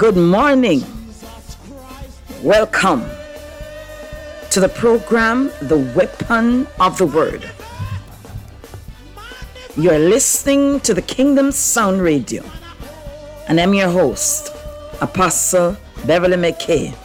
good morning. Welcome to the program, The Weapon of the Word. You're listening to the Kingdom Sound Radio, and I'm your host, Apostle Beverley McKay.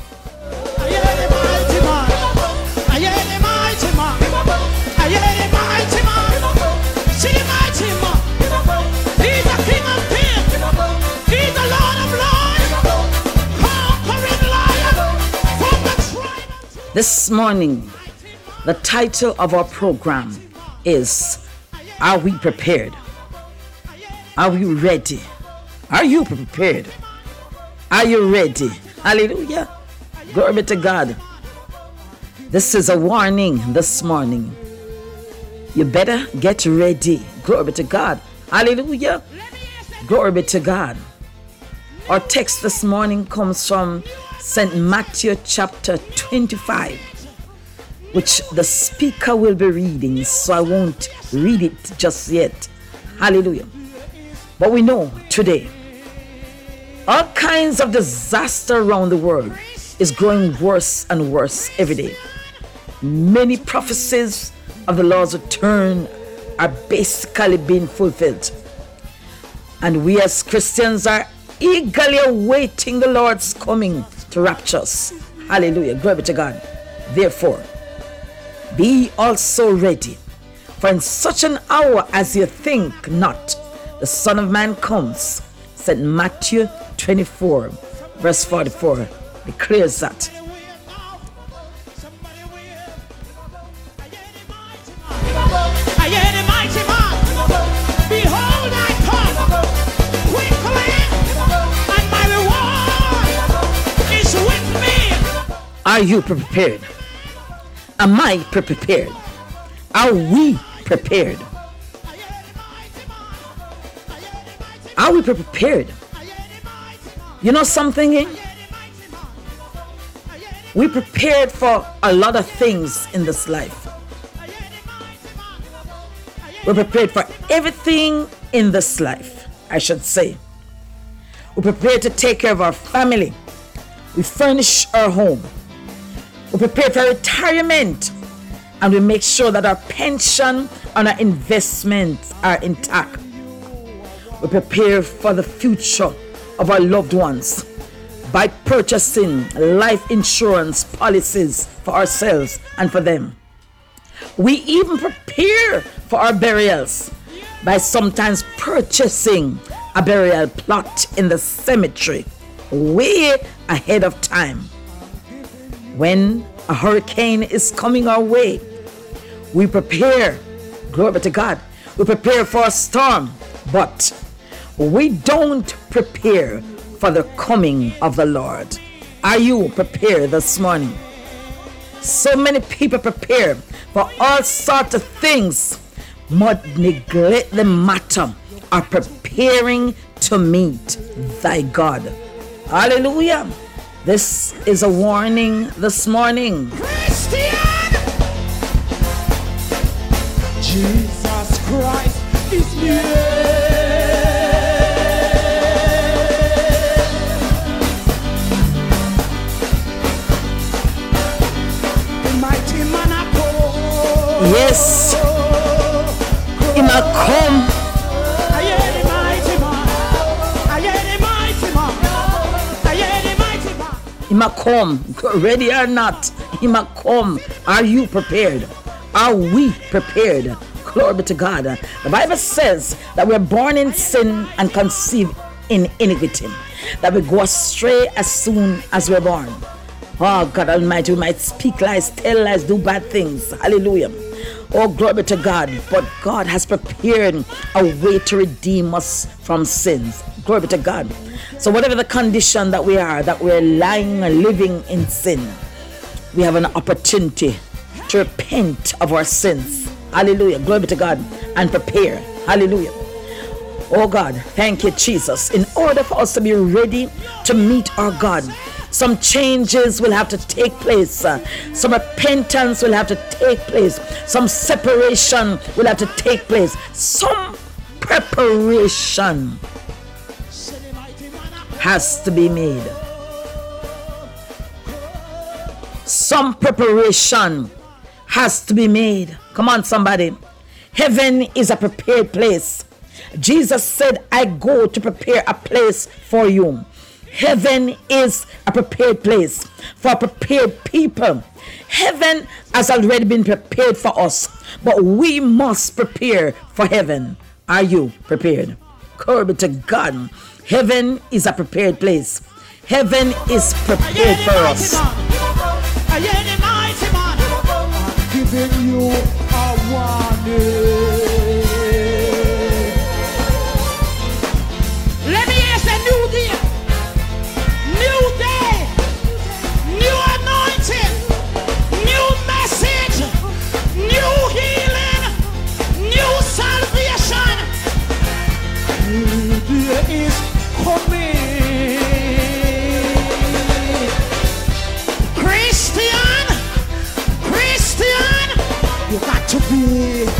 This morning, the title of our program is Are We Prepared? Are we ready? Are you prepared? Are you ready? Hallelujah. Glory be to God. This is a warning this morning. You better get ready. Glory be to God. Hallelujah. Glory be to God. Our text this morning comes from St. Matthew chapter 25, which the speaker will be reading, so I won't read it just yet. Hallelujah. But we know today, all kinds of disaster around the world is growing worse and worse every day. Many prophecies of the Lord's return are basically being fulfilled. And we as Christians are eagerly awaiting the Lord's coming to. Hallelujah. Glory to God. Therefore, be also ready. For in such an hour as you think not, the Son of Man comes. Said Matthew 24, verse 44, declares that. Are you prepared? Am I prepared? Are we prepared? Are we prepared? You know something? Eh? We prepared for a lot of things in this life. We're prepared for everything in this life, I should say. We're prepared to take care of our family. We furnish our home. We prepare for retirement and we make sure that our pension and our investments are intact. We prepare for the future of our loved ones by purchasing life insurance policies for ourselves and for them. We even prepare for our burials by sometimes purchasing a burial plot in the cemetery way ahead of time. When a hurricane is coming our way, we prepare, glory to God, we prepare for a storm, but we don't prepare for the coming of the Lord. Are you prepared this morning? So many people prepare for all sorts of things, but neglect the matter of preparing to meet thy God. Hallelujah. This is a warning this morning. Christian! Jesus Christ is near. Yes. In a come He might come, ready or not. He might come. Are you prepared? Are we prepared? Glory be to God. The Bible says that we're born in sin and conceived in iniquity, that we go astray as soon as we're born. Oh, God Almighty, we might speak lies, tell lies, do bad things. Hallelujah. Oh, glory to God. But God has prepared a way to redeem us from sins. Glory be to God. So, whatever the condition that we are, that we're lying and living in sin, we have an opportunity to repent of our sins. Hallelujah. Glory be to God and prepare. Hallelujah. Oh God, thank you, Jesus. In order for us to be ready to meet our God, some changes will have to take place. Uh, some repentance will have to take place. Some separation will have to take place. Some preparation has to be made. Some preparation has to be made. Come on, somebody. Heaven is a prepared place. Jesus said, I go to prepare a place for you. Heaven is a prepared place for prepared people. Heaven has already been prepared for us, but we must prepare for heaven. Are you prepared? Glory to God. Heaven is a prepared place. Heaven is prepared for us. Fui!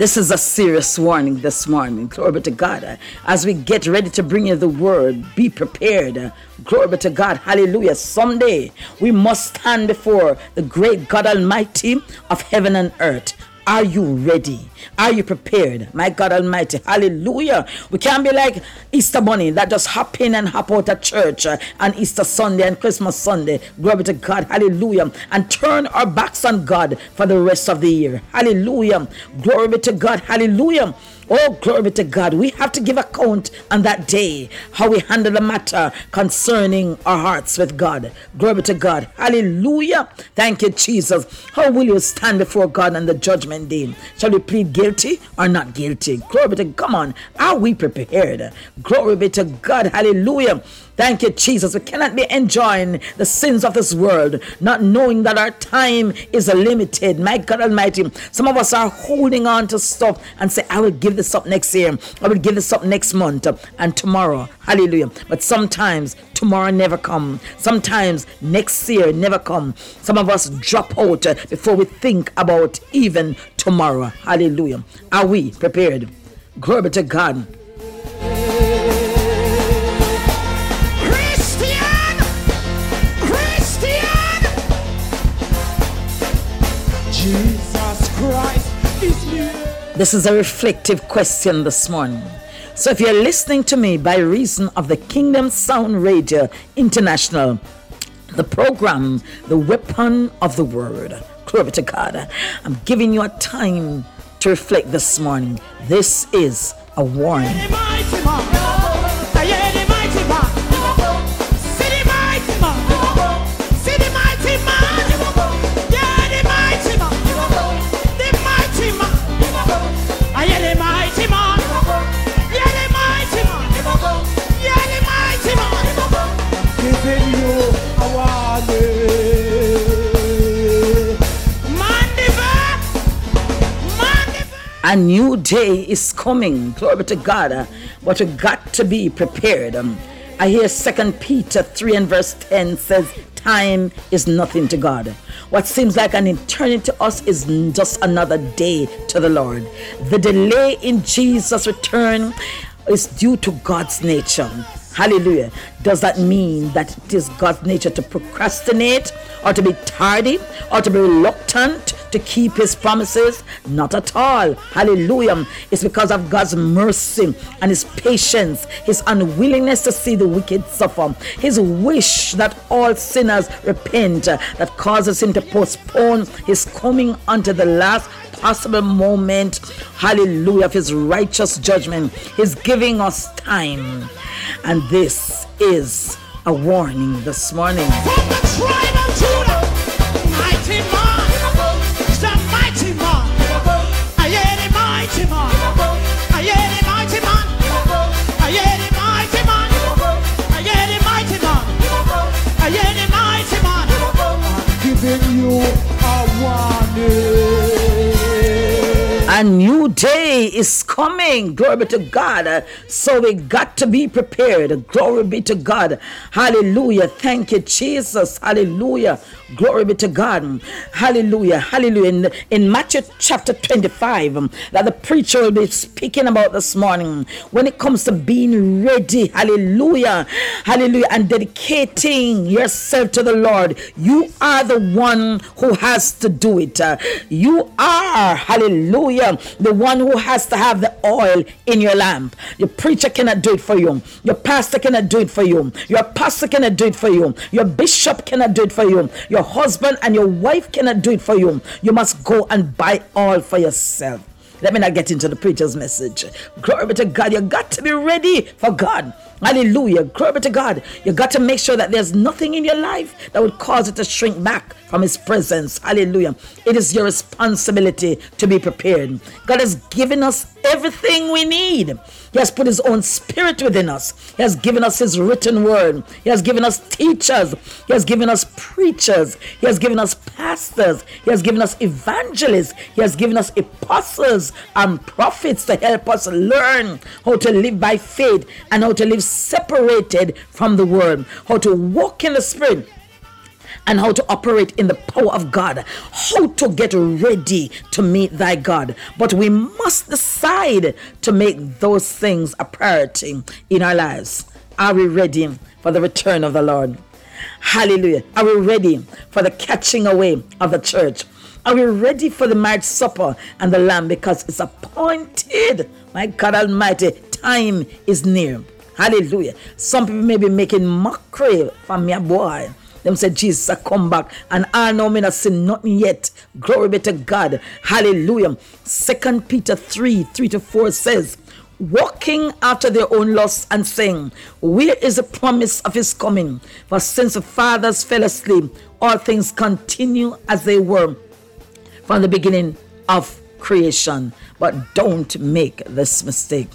This is a serious warning this morning. Glory be to God. As we get ready to bring you the word, be prepared. Glory be to God. Hallelujah. Someday we must stand before the great God Almighty of heaven and earth. Are you ready? Are you prepared? My God Almighty. Hallelujah. We can't be like Easter Bunny that just hop in and hop out of church uh, on Easter Sunday and Christmas Sunday. Glory to God. Hallelujah. And turn our backs on God for the rest of the year. Hallelujah. Glory be to God. Hallelujah. Oh, glory to God. We have to give account on that day how we handle the matter concerning our hearts with God. Glory to God. Hallelujah. Thank you, Jesus. How will you stand before God on the judgment day? Shall we plead guilty or not guilty? Glory to God. Come on. Are we prepared? Glory be to God. Hallelujah. Thank you, Jesus. We cannot be enjoying the sins of this world, not knowing that our time is limited. My God Almighty, some of us are holding on to stuff and say, I will give this up next year. I will give this up next month and tomorrow. Hallelujah. But sometimes tomorrow never come. Sometimes next year never come. Some of us drop out before we think about even tomorrow. Hallelujah. Are we prepared? Glory to God. This is a reflective question this morning. So, if you're listening to me by reason of the Kingdom Sound Radio International, the program, The Weapon of the Word, glory to God, I'm giving you a time to reflect this morning. This is a warning. A new day is coming. Glory to God. But we got to be prepared. I hear Second Peter 3 and verse 10 says, Time is nothing to God. What seems like an eternity to us is just another day to the Lord. The delay in Jesus' return is due to God's nature. Hallelujah. Does that mean that it is God's nature to procrastinate or to be tardy or to be reluctant to keep his promises? Not at all. Hallelujah. It's because of God's mercy and his patience, his unwillingness to see the wicked suffer, his wish that all sinners repent that causes him to postpone his coming unto the last possible moment, hallelujah, of his righteous judgment. He's giving us time. And this is a warning this morning. A is coming. Glory be to God. Uh, So we got to be prepared. Glory be to God. Hallelujah. Thank you, Jesus. Hallelujah. Glory be to God. Hallelujah. Hallelujah. In, in Matthew chapter 25, um, that the preacher will be speaking about this morning, when it comes to being ready, hallelujah, hallelujah, and dedicating yourself to the Lord, you are the one who has to do it. Uh, You are, hallelujah, the one who has to have the oil in your lamp. Your preacher cannot do it for you. Your pastor cannot do it for you. Your pastor cannot do it for you. Your bishop cannot do it for you. Your husband and your wife cannot do it for you. You must go and buy oil for yourself. Let me not get into the preacher's message. Glory be to God. You got to be ready for God. Hallelujah. Glory to God. You got to make sure that there's nothing in your life that would cause it to shrink back from His presence. Hallelujah. It is your responsibility to be prepared. God has given us everything we need. He has put His own spirit within us. He has given us His written word. He has given us teachers. He has given us preachers. He has given us pastors. He has given us evangelists. He has given us apostles and prophets to help us learn how to live by faith and how to live separated from the world, how to walk in the spirit and how to operate in the power of God, how to get ready to meet thy God. But we must decide to make those things a priority in our lives. Are we ready for the return of the Lord? Hallelujah. Are we ready for the catching away of the church? Are we ready for the marriage supper and the lamb because it's appointed? My God Almighty, time is near. Hallelujah. Some people may be making mockery from your boy. Them say Jesus I come back and I know me not seen nothing yet. Glory be to God. Hallelujah. Second Peter 3 3 to 4 says, Walking after their own lusts and saying, Where is the promise of his coming? For since the fathers fell asleep, all things continue as they were from the beginning of creation. But don't make this mistake.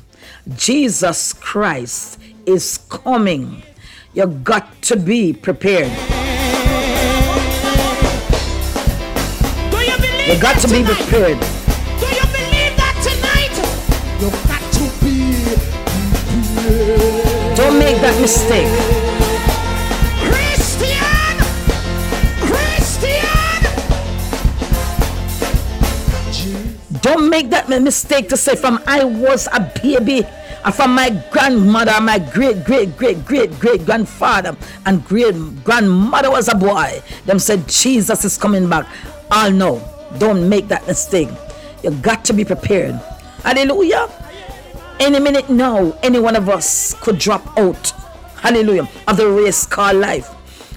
Jesus Christ is coming. You got to be prepared. You believe got that to be tonight? prepared. Do you believe that tonight? You got to be prepared. Don't make that mistake. Christian! Christian! Don't make that mistake to say from I was a baby and from my grandmother, my great, great, great, great, great grandfather and great grandmother was a boy. Them said Jesus is coming back. I'll know. Don't make that mistake. You got to be prepared. Hallelujah. Any minute now, any one of us could drop out. Hallelujah. Of the race called life.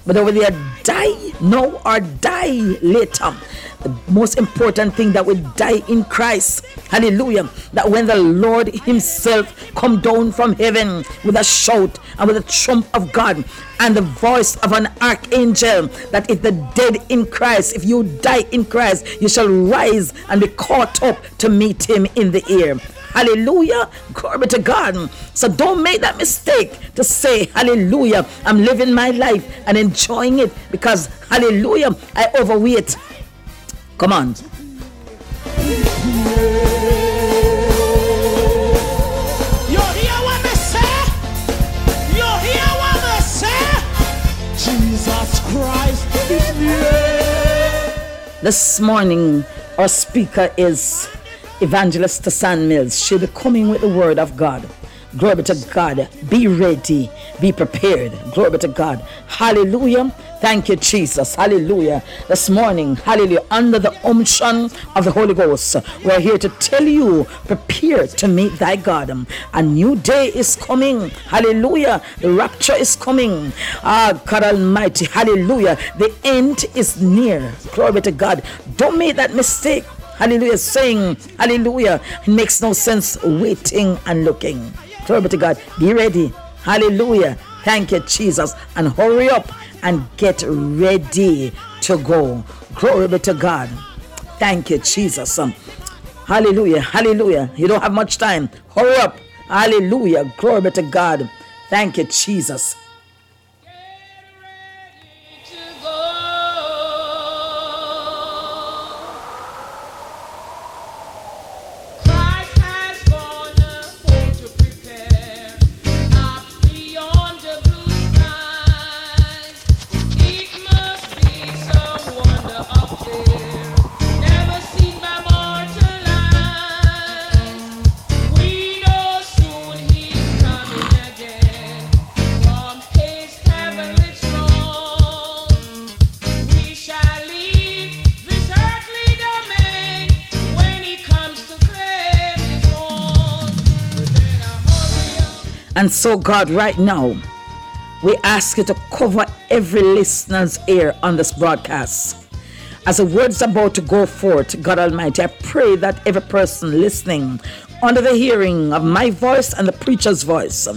But over there, die now or die later. The most important thing that we die in Christ. Hallelujah. That when the Lord Himself come down from heaven with a shout and with a trump of God and the voice of an archangel, that if the dead in Christ, if you die in Christ, you shall rise and be caught up to meet Him in the air. Hallelujah. Glory to God. So don't make that mistake to say, Hallelujah, I'm living my life and enjoying it because, Hallelujah, I overweight. Come on. You hear what me say? You hear what me say? Jesus Christ is near. This morning, our speaker is Evangelist Tasan Mills. She'll be coming with the word of God. Glory to God. Be ready. Be prepared. Glory to God. Hallelujah. Thank you, Jesus. Hallelujah. This morning, hallelujah, under the unction of the Holy Ghost, we're here to tell you, prepare to meet thy God. A new day is coming. Hallelujah. The rapture is coming. Ah, God Almighty. Hallelujah. The end is near. Glory be to God. Don't make that mistake. Hallelujah. Saying, Hallelujah. It makes no sense waiting and looking. Glory be to God. Be ready. Hallelujah. Thank you, Jesus. And hurry up and get ready to go. Glory be to God. Thank you, Jesus. Um, hallelujah. Hallelujah. You don't have much time. Hurry up. Hallelujah. Glory be to God. Thank you, Jesus. And so, God, right now, we ask you to cover every listener's ear on this broadcast. As the words about to go forth, God Almighty, I pray that every person listening under the hearing of my voice and the preacher's voice,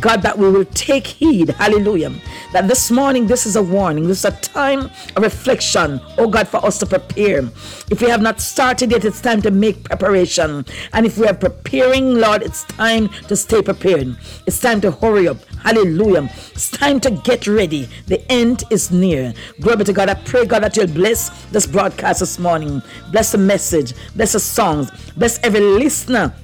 God, that we will take heed, hallelujah, that this morning this is a warning, this is a time of reflection, oh God, for us to prepare. If we have not started yet, it's time to make preparation. And if we are preparing, Lord, it's time to stay prepared. It's time to hurry up. Hallelujah. It's time to get ready. The end is near. Glory to God. I pray, God, that you'll bless this broadcast this morning. Bless the message. Bless the songs. Bless every listener.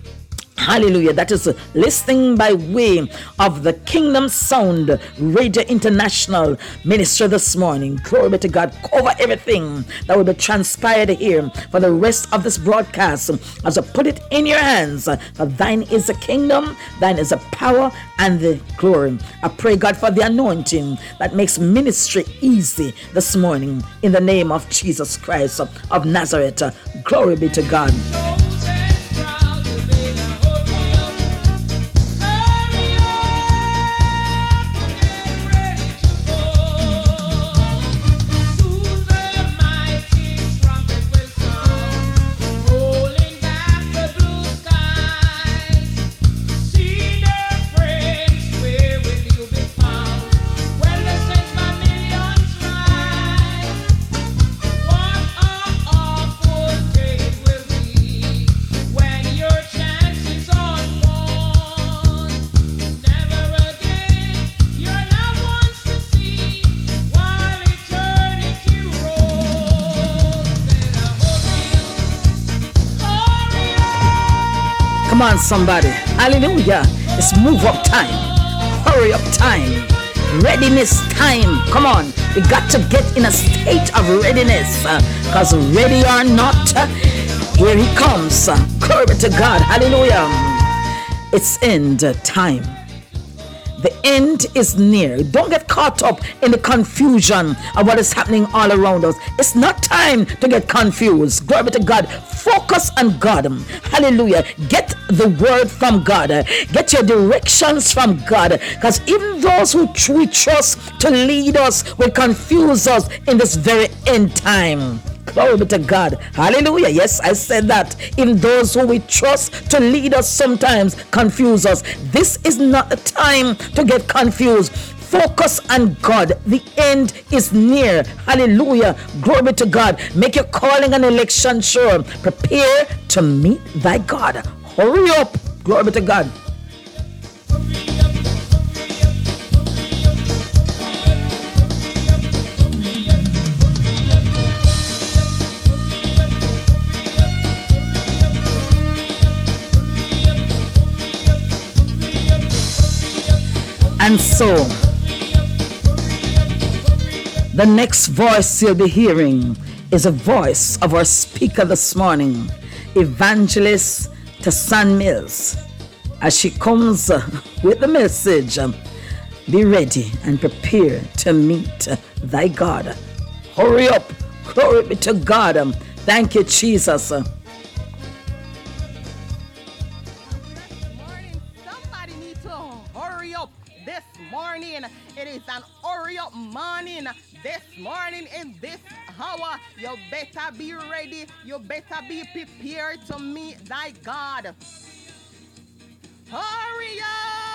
Hallelujah. That is listening by way of the Kingdom Sound Radio International minister this morning. Glory be to God. Cover everything that will be transpired here for the rest of this broadcast as I put it in your hands. For thine is the kingdom, thine is the power and the glory. I pray, God, for the anointing that makes ministry easy this morning in the name of Jesus Christ of Nazareth. Glory be to God. Somebody. Hallelujah. It's move up time. Hurry up time. Readiness time. Come on. We got to get in a state of readiness. Because ready or not, uh, here he comes. Uh, Glory to God. Hallelujah. It's end time. The end is near. Don't get caught up in the confusion of what is happening all around us. It's not time to get confused. Glory to God. Focus on God. Hallelujah. Get the word from God. Get your directions from God. Because even those who we trust to lead us will confuse us in this very end time. Glory be to God. Hallelujah. Yes, I said that. Even those who we trust to lead us sometimes confuse us. This is not a time to get confused. Focus on God. The end is near. Hallelujah. Glory to God. Make your calling and election sure. Prepare to meet thy God. Hurry up. Glory to God. And so, the next voice you'll be hearing is a voice of our speaker this morning, Evangelist Tasan Mills, as she comes with the message Be ready and prepare to meet thy God. Hurry up. Glory be to God. Thank you, Jesus. Somebody need to hurry up this morning. It is an hurry up morning this morning in this hour, you better be ready. You better be prepared to meet thy God. Hurry up!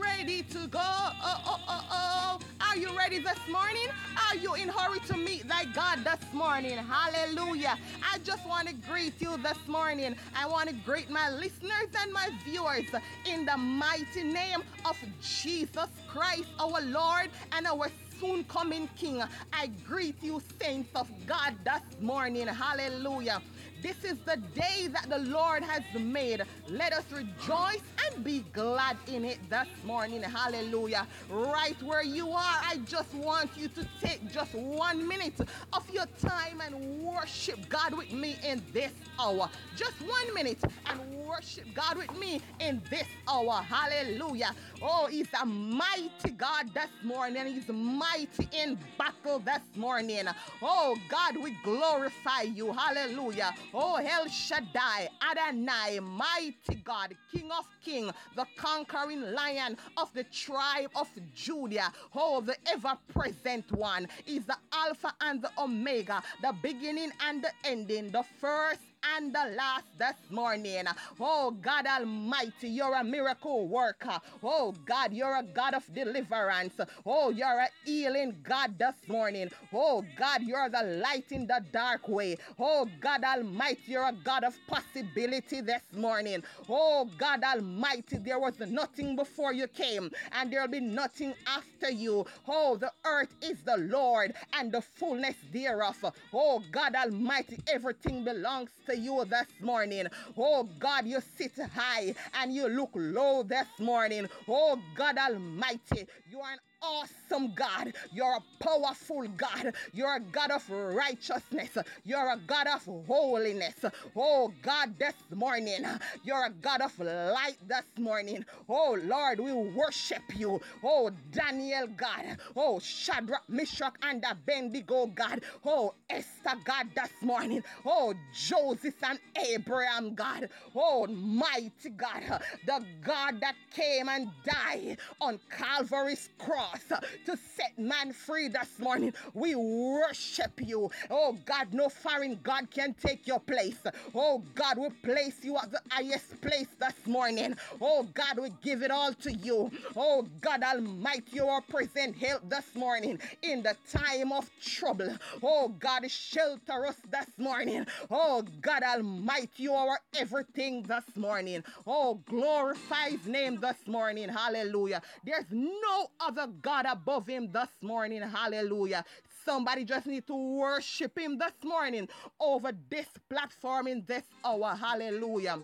Ready to go. Oh, oh, oh, oh. Are you ready this morning? Are you in hurry to meet thy God this morning? Hallelujah. I just want to greet you this morning. I want to greet my listeners and my viewers in the mighty name of Jesus Christ, our Lord and our soon coming King. I greet you, saints of God, this morning. Hallelujah. This is the day that the Lord has made. Let us rejoice and be glad in it this morning. Hallelujah. Right where you are, I just want you to take just one minute of your time and worship God with me in this hour. Just one minute and worship God with me in this hour. Hallelujah. Oh, He's a mighty God this morning. He's mighty in battle this morning. Oh, God, we glorify you. Hallelujah. Oh, El Shaddai, Adonai, mighty God, King of King, the conquering lion of the tribe of Judah. Oh, the ever present one is the Alpha and the Omega, the beginning and the ending, the first and the last this morning. Oh God Almighty, you're a miracle worker. Oh God, you're a God of deliverance. Oh, you're a healing God this morning. Oh God, you're the light in the dark way. Oh God Almighty, you're a God of possibility this morning. Oh God Almighty, there was nothing before you came, and there'll be nothing after you. Oh, the earth is the Lord and the fullness thereof. Oh God Almighty, everything belongs to you this morning. Oh God, you sit high and you look low this morning. Oh God Almighty, you are an awesome God. You're a powerful God. You're a God of righteousness. You're a God of holiness. Oh God, this morning, you're a God of light this morning. Oh Lord, we worship you. Oh Daniel God. Oh Shadrach, Meshach, and Abednego God. Oh Esther God this morning. Oh Joseph and Abraham God. Oh mighty God. The God that came and died on Calvary's cross Uh, to set man free this morning. We worship you. Oh God, no foreign God can take your place. Oh God, we place you at the highest place this morning. Oh God, we give it all to you. Oh God Almighty, you are present help this morning in the time of trouble. Oh God, shelter us this morning. Oh God Almighty, you are everything this morning. Oh, glorify his name this morning. Hallelujah. There's no other God above him this morning. Hallelujah. Somebody just need to worship him this morning over this platform in this hour. Hallelujah.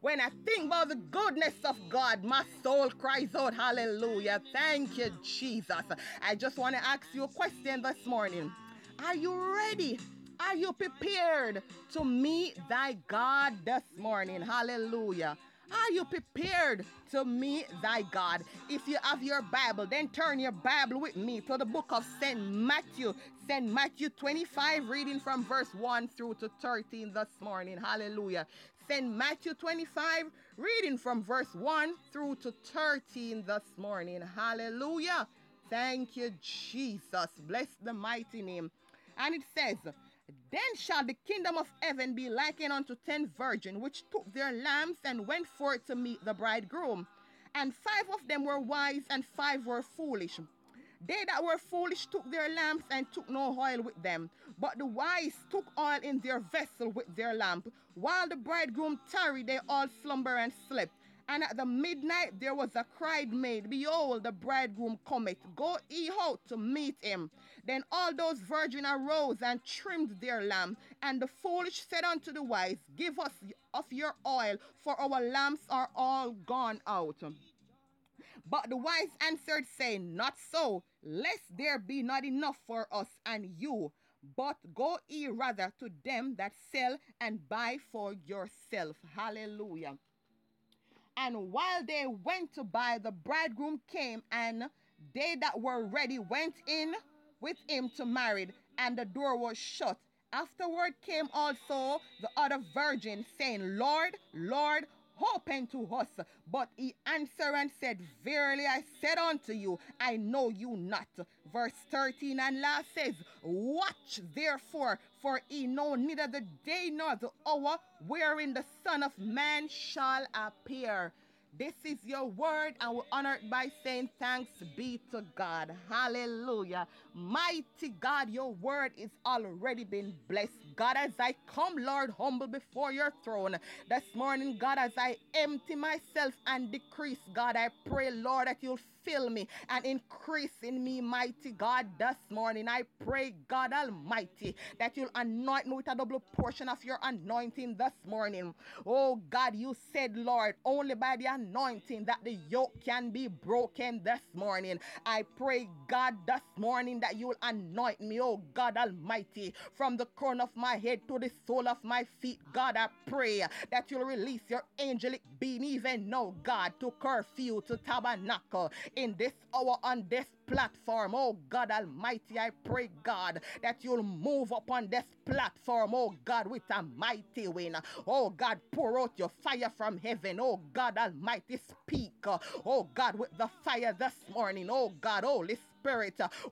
When I think about the goodness of God, my soul cries out, Hallelujah. Thank you, Jesus. I just want to ask you a question this morning. Are you ready? Are you prepared to meet thy God this morning? Hallelujah. Are you prepared to meet thy God? If you have your Bible, then turn your Bible with me to the book of St. Matthew. St. Matthew 25, reading from verse 1 through to 13 this morning. Hallelujah. St. Matthew 25, reading from verse 1 through to 13 this morning. Hallelujah. Thank you, Jesus. Bless the mighty name. And it says, then shall the kingdom of heaven be likened unto ten virgins, which took their lamps and went forth to meet the bridegroom. And five of them were wise, and five were foolish. They that were foolish took their lamps and took no oil with them. But the wise took oil in their vessel with their lamp. While the bridegroom tarried, they all slumber and slept. And at the midnight there was a cry made, Behold, the bridegroom cometh, go ye out to meet him. Then all those virgins arose and trimmed their lamp. And the foolish said unto the wise, Give us of your oil, for our lamps are all gone out. But the wise answered, saying, Not so, lest there be not enough for us and you. But go ye rather to them that sell and buy for yourself. Hallelujah. And while they went to buy, the bridegroom came, and they that were ready went in with him to marry, and the door was shut. Afterward came also the other virgin, saying, Lord, Lord, open to us. But he answered and said, Verily I said unto you, I know you not. Verse 13 and last says, Watch therefore, for he know neither the day nor the hour wherein the Son of Man shall appear. This is your word, and we honor it by saying thanks be to God. Hallelujah. Mighty God, your word is already been blessed. God, as I come, Lord, humble before your throne this morning, God, as I empty myself and decrease, God, I pray, Lord, that you'll fill me and increase in me, mighty God, this morning. I pray, God Almighty, that you'll anoint me with a double portion of your anointing this morning. Oh God, you said, Lord, only by the anointing that the yoke can be broken this morning. I pray, God, this morning that you'll anoint me, oh God Almighty, from the crown of my head to the sole of my feet. God, I pray that you'll release your angelic beam even now, God, to curfew, to tabernacle in this hour on this platform. Oh God Almighty, I pray, God, that you'll move upon this platform, oh God, with a mighty wind. Oh God, pour out your fire from heaven. Oh God Almighty, speak. Oh God, with the fire this morning. Oh God, Holy Spirit,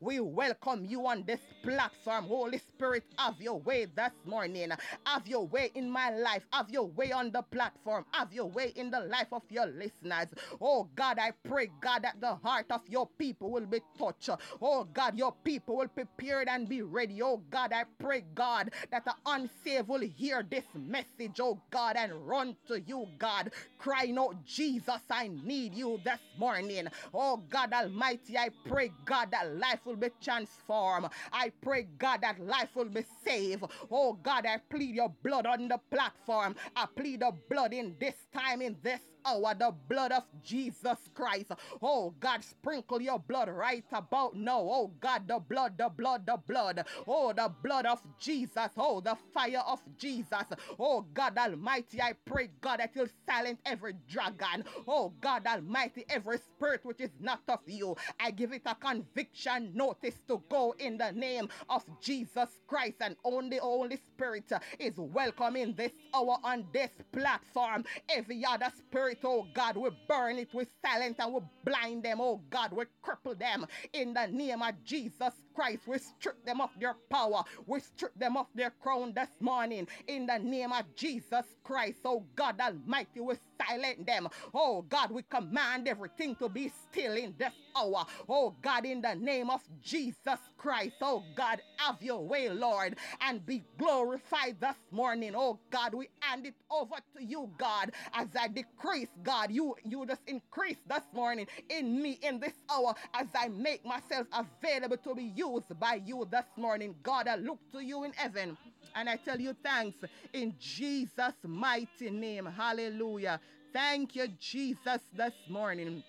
we welcome you on this platform. Holy Spirit, have your way this morning. Have your way in my life. Have your way on the platform. Have your way in the life of your listeners. Oh God, I pray, God, that the heart of your people will be touched. Oh God, your people will prepared and be ready. Oh God, I pray, God, that the unsaved will hear this message, oh God, and run to you, God, crying out, Jesus, I need you this morning. Oh God Almighty, I pray, God, that life will be transformed. I pray, God, that life will be saved. Oh God, I plead your blood on the platform. I plead the blood in this time, in this hour, the blood of Jesus Christ. Oh God, sprinkle your blood right about now. Oh God, the blood, the blood, the blood. Oh, the blood of Jesus. Oh, the fire of Jesus. Oh God Almighty, I pray, God, that you'll silence every dragon. Oh God Almighty, every spirit which is not of you. I give it a conviction notice to go in the name of Jesus Christ. And only Holy Spirit is welcome in this hour on this platform. Every other spirit, oh God, we burn it, we silence and we blind them, oh God, we cripple them in the name of Jesus Christ. We strip them of their power, we strip them of their crown this morning in the name of Jesus Christ. Oh God Almighty, we silence them. Oh God, we command everything to be still in this hour. Oh God, in the name of Jesus Christ. Oh God, have your way, Lord, and be glorified this morning. Oh God, we hand it over to you, God, as I decrease, God. You you just increase this morning in me in this hour as I make myself available to be used by you this morning. God, I look to you in heaven and I tell you thanks in Jesus' mighty name. Hallelujah. Thank you, Jesus, this morning.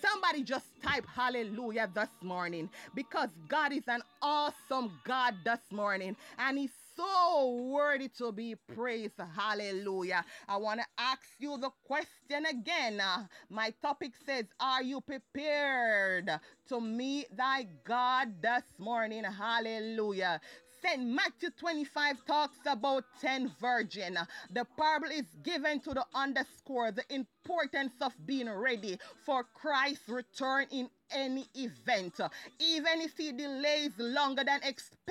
Somebody just type hallelujah this morning because God is an awesome God this morning and He's so worthy to be praised. Hallelujah. I want to ask you the question again. My topic says, Are you prepared to meet thy God this morning? Hallelujah. St. Matthew 25 talks about 10 virgin. The parable is given to the underscore the importance of being ready for Christ's return in any event, even if he delays longer than expected.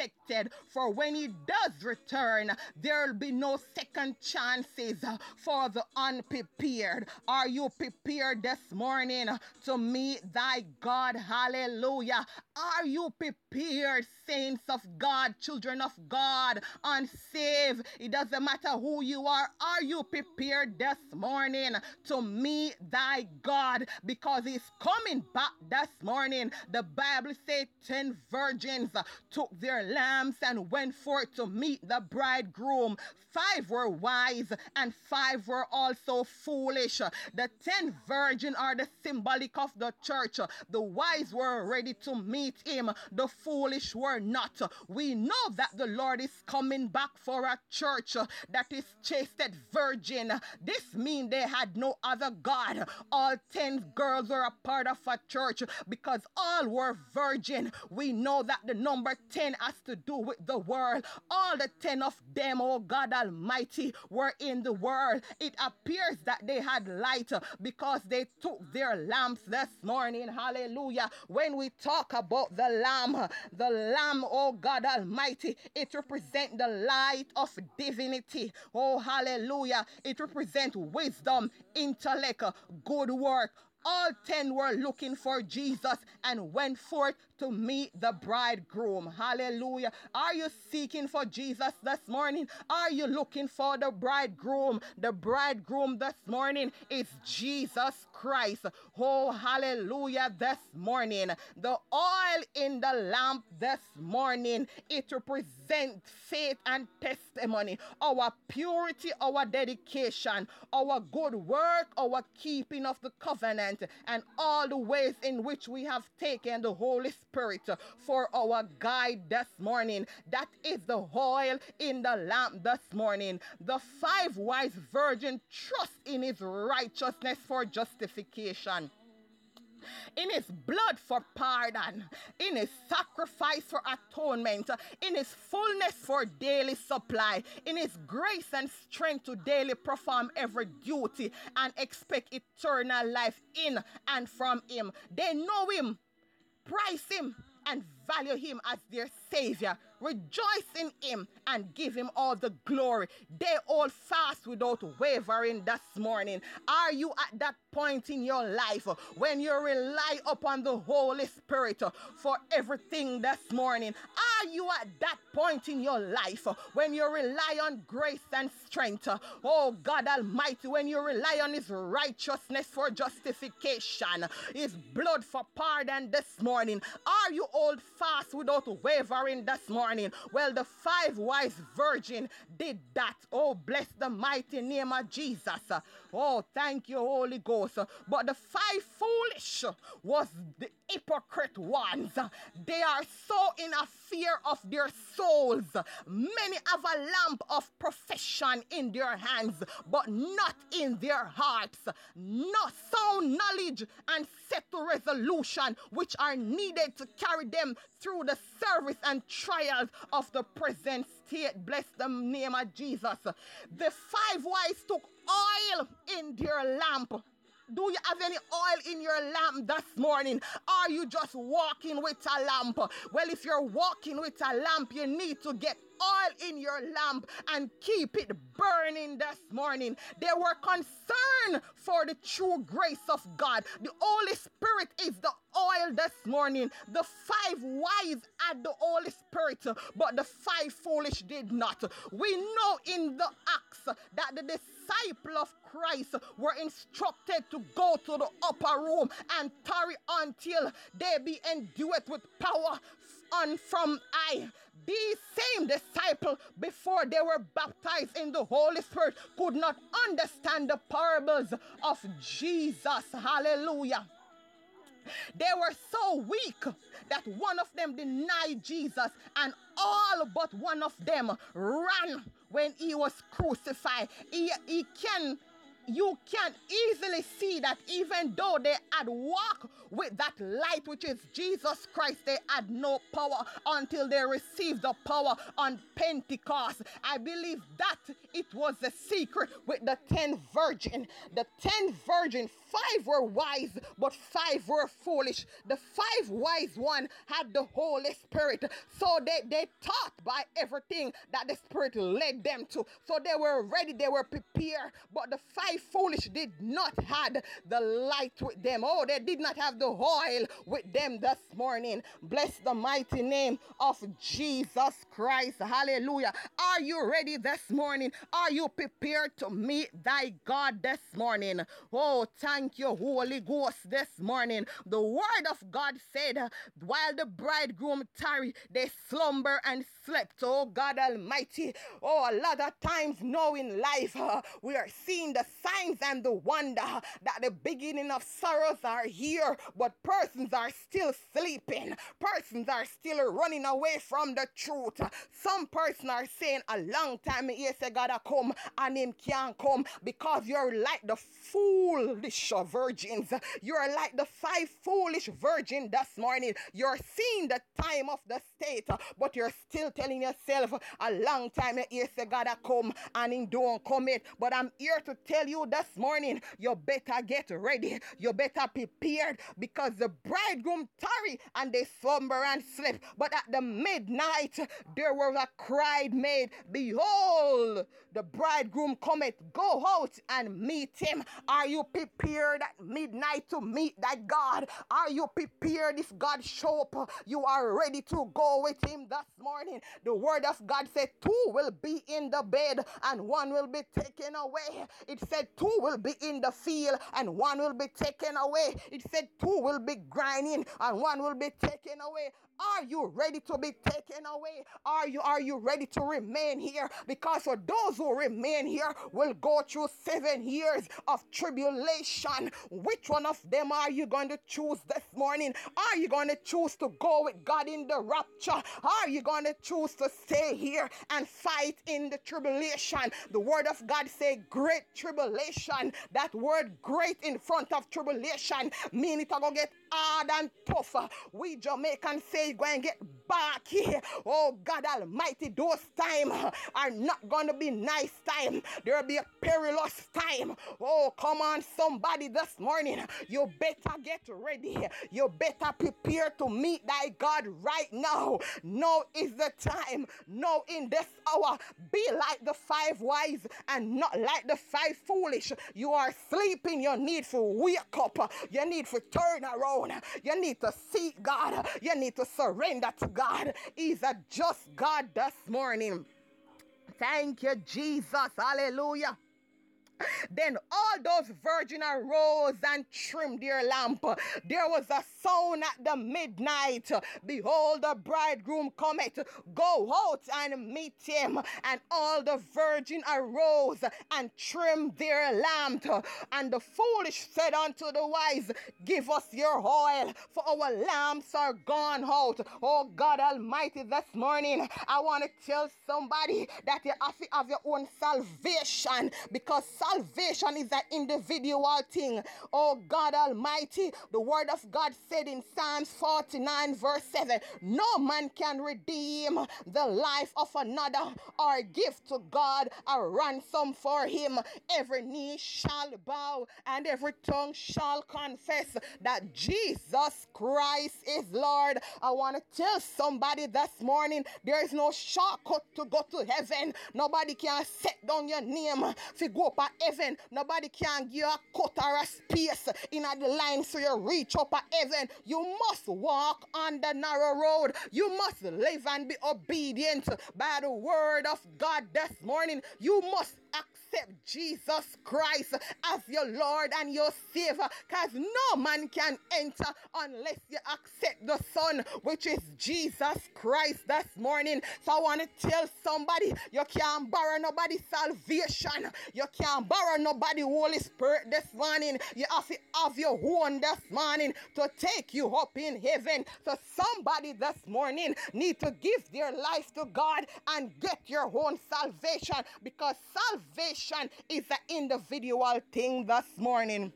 For when he does return, there will be no second chances for the unprepared. Are you prepared this morning to meet thy God? Hallelujah. Are you prepared, saints of God, children of God, unsaved? It doesn't matter who you are. Are you prepared this morning to meet thy God? Because he's coming back this morning. The Bible says 10 virgins took their lamps and went forth to meet the bridegroom. Five were wise and five were also foolish. The 10 virgin are the symbolic of the church. The wise were ready to meet him. The foolish were not. We know that the Lord is coming back for a church that is chaste virgin. This means they had no other God. All 10 girls were a part of a church because all were virgin. We know that the number 10 has to do with the world. All the ten of them, oh God Almighty, were in the world. It appears that they had light because they took their lamps this morning. Hallelujah. When we talk about the lamb, the lamb, oh God Almighty, it represents the light of divinity. Oh, hallelujah. It represents wisdom, intellect, good work, all ten were looking for Jesus and went forth to meet the bridegroom. Hallelujah. Are you seeking for Jesus this morning? Are you looking for the bridegroom? The bridegroom this morning is Jesus Christ. Oh, hallelujah. This morning, the oil in the lamp this morning, it represents faith and testimony, our purity, our dedication, our good work, our keeping of the covenant and all the ways in which we have taken the Holy Spirit for our guide this morning. That is the oil in the lamp this morning. The five wise virgin trust in his righteousness for justification in his blood for pardon, in his sacrifice for atonement, in his fullness for daily supply, in his grace and strength to daily perform every duty and expect eternal life in and from him. They know him, price him, and value him as their savior. Rejoice in him and give him all the glory. They all fast without wavering this morning. Are you at that point in your life when you rely upon the Holy Spirit for everything this morning? Are you at that point in your life when you rely on grace and strength? Oh God Almighty, when you rely on His righteousness for justification, His blood for pardon this morning. Are you all fast without wavering this morning? Well, the five wise virgin did that. Oh, bless the mighty name of Jesus. Oh, thank you, Holy Ghost. But the five foolish was the hypocrite ones. They are so in a fear of their souls. Many have a lamp of profession in their hands, but not in their hearts. No sound knowledge and settled resolution, which are needed to carry them through the service and trials of the present state. Bless the name of Jesus. The five wise took oil in their lamp do you have any oil in your lamp this morning? Are you just walking with a lamp? Well, if you're walking with a lamp, you need to get oil in your lamp and keep it burning this morning. They were concerned for the true grace of God. The Holy Spirit is the oil this morning. The five wise had the Holy Spirit, but the five foolish did not. We know in the Acts that the disciple of Christ were instructed to go to the upper room and tarry until they be endued with power on from I. These same disciples, before they were baptized in the Holy Spirit, could not understand the parables of Jesus. Hallelujah. They were so weak that one of them denied Jesus, and all but one of them ran when he was crucified. He, he can you can easily see that even though they had walked with that light, which is Jesus Christ, they had no power until they received the power on Pentecost. I believe that it was the secret with the ten virgin. The ten virgin, five were wise, but five were foolish. The five wise one had the Holy Spirit, so they they taught by everything that the Spirit led them to. So they were ready, they were prepared, but the five foolish did not had the light with them. Oh, they did not have the oil with them this morning. Bless the mighty name of Jesus Christ. Hallelujah. Are you ready this morning? Are you prepared to meet thy God this morning? Oh, thank you, Holy Ghost, this morning. The word of God said, while the bridegroom tarry, they slumber and slept. Oh, God Almighty. Oh, a lot of times now in life, uh, we are seeing the signs and the wonder that the beginning of sorrows are here, but persons are still sleeping. Persons are still running away from the truth. Some person are saying a long time here say God a come and him can't come because you're like the foolish virgins. You're like the five foolish virgin this morning. You're seeing the time of the state, but you're still telling yourself a long time here say God a come and him don't come it. But I'm here to tell you this morning, you better get ready. You better prepared because the bridegroom tarry and they slumber and sleep. But at the midnight there was a cry made, Behold, the bridegroom cometh. Go out and meet him. Are you prepared at midnight to meet that God? Are you prepared if God show up? You are ready to go with him this morning. The word of God said two will be in the bed and one will be taken away. It said two will be in the field and one will be taken away. It said two will be grinding and one will be taken away. Are you ready to be taken away? Are you are you ready to remain here? Because for those who remain here will go through seven years of tribulation. Which one of them are you going to choose this morning? Are you going to choose to go with God in the rapture? Are you going to choose to stay here and fight in the tribulation? The word of God say great tribulation. That word great in front of tribulation mean it gonna get hard and tough. We Jamaicans say go and get Oh God Almighty, those time are not gonna be nice time. There'll be a perilous time. Oh, come on, somebody this morning. You better get ready. You better prepare to meet thy God right now. Now is the time. Now in this hour, be like the five wise and not like the five foolish. You are sleeping. You need to wake up. You need to turn around. You need to seek God. You need to surrender to God. He's a just God this morning. Thank you, Jesus. Hallelujah. Then all those virgin arose and trimmed their lamp. There was a sound at the midnight. Behold, the bridegroom cometh. Go out and meet him. And all the virgin arose and trimmed their lamp. And the foolish said unto the wise, Give us your oil, for our lamps are gone out. Oh God Almighty, this morning I want to tell somebody that you have to have your own salvation because is an individual thing. Oh God Almighty, the word of God said in Psalms 49, verse 7 No man can redeem the life of another or give to God a ransom for him. Every knee shall bow and every tongue shall confess that Jesus Christ is Lord. I want to tell somebody this morning there is no shortcut to go to heaven. Nobody can set down your name to go up at heaven. Nobody can give a cut or a space in the line so you reach up at heaven. You must walk on the narrow road. You must live and be obedient by the word of God this morning. You must accept Jesus Christ as your Lord and your Savior because no man can enter unless you accept the Son, which is Jesus Christ this morning. So I want to tell somebody you can't borrow nobody salvation, you can't borrow nobody Holy Spirit this morning. You have to have your own this morning to take you up in heaven. So somebody this morning need to give their life to God and get your own salvation because salvation is an individual thing this morning.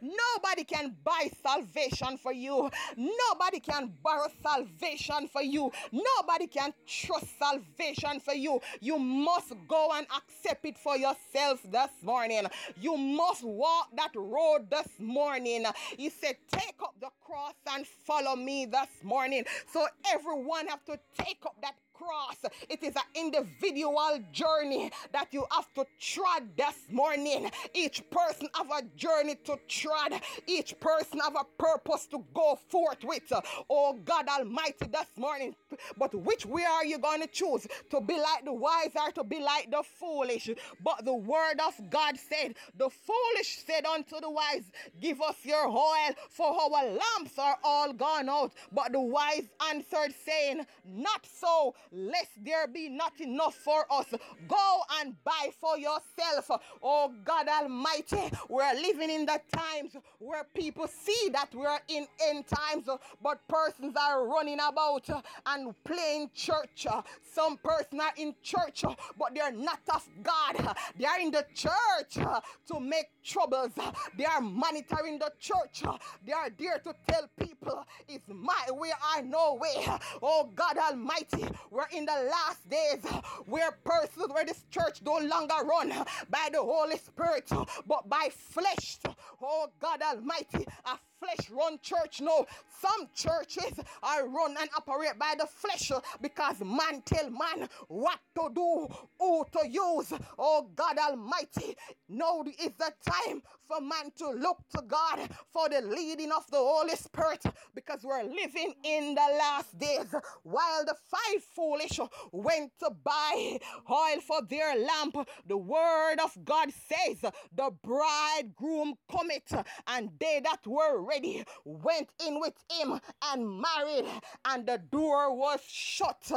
Nobody can buy salvation for you. Nobody can borrow salvation for you. Nobody can trust salvation for you. You must go and accept it for yourself this morning. You must walk that road this morning. He said, Take up the cross and follow me this morning. So everyone have to take up that cross. It is an individual journey that you have to tread this morning. Each person have a journey to tread. Each person have a purpose to go forth with. Oh God Almighty, this morning. But which way are you going to choose? To be like the wise or to be like the foolish? But the word of God said, the foolish said unto the wise, Give us your oil, for our lamps are all gone out. But the wise answered, saying, Not so, lest there be not enough for us. Go and buy for yourself. Oh God Almighty, we're living in the times where people see that we're in end times, but persons are running about and playing church. Some persons are in church, but they're not of God. They are in the church to make troubles. They are monitoring the church. They are there to tell people it's my way or no way. Oh God Almighty, we're in the last days where persons where this church no longer run by the Holy Spirit, but by flesh. Oh God Almighty, a flesh run church. No, some churches are run and operate by the flesh because man tell man what to do, who to use. Oh God Almighty, now is the time for man to look to God for the leading of the Holy Spirit because we're living in the last days. While the five foolish went to buy oil for their lamp, the word of God says, The bridegroom cometh, and they that were ready went in with him and married, and the door was shut.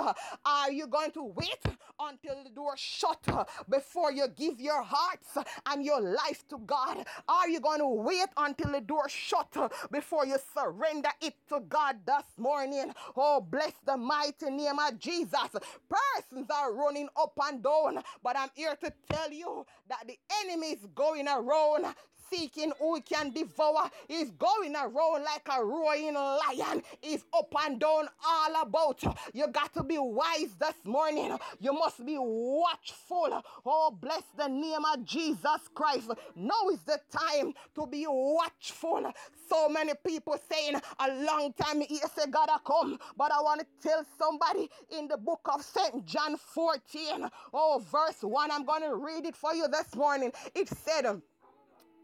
Are you going to wait until the door shut before you give your hearts and your life to God? Are you going to wait until the door shut before you surrender it to God this morning? Oh, bless the mighty name of Jesus. Persons are running up and down, but I'm here to tell you that the enemy is going around seeking who can devour. He's going around like a roaring lion. He's up and down all about. You got to be wise this morning. You must be watchful. Oh, bless the name of Jesus Christ. Now is the time to be watchful. So many people saying a long time he said God I come. But I want to tell somebody in the book of St. John 14, oh, verse 1. I'm to read it for you this morning. It said,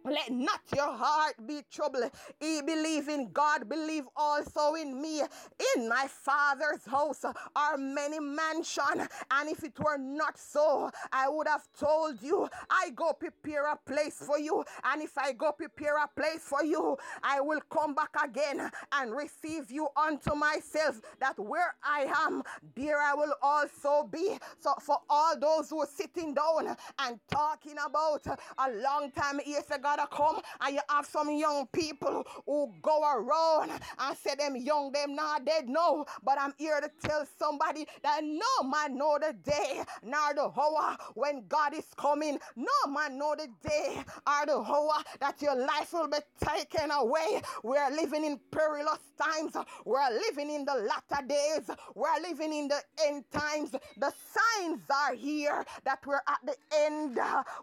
let not your heart be troubled. Ye believe in God, believe also in me. In my Father's house are many mansions, and if it were not so, I would have told you. I go prepare a place for you, and if I go prepare a place for you, I will come back again and receive you unto myself. That where I am, there I will also be. So for all those who are sitting down and talking about a long time, years God gotta come and you have some young people who go around and say them young, them not dead. No, but I'm here to tell somebody that no man know the day nor the hour when God is coming. No man know the day or the hour that your life will be taken away. We're living in perilous times. We're living in the latter days. We're living in the end times. The signs are here that we're at the end.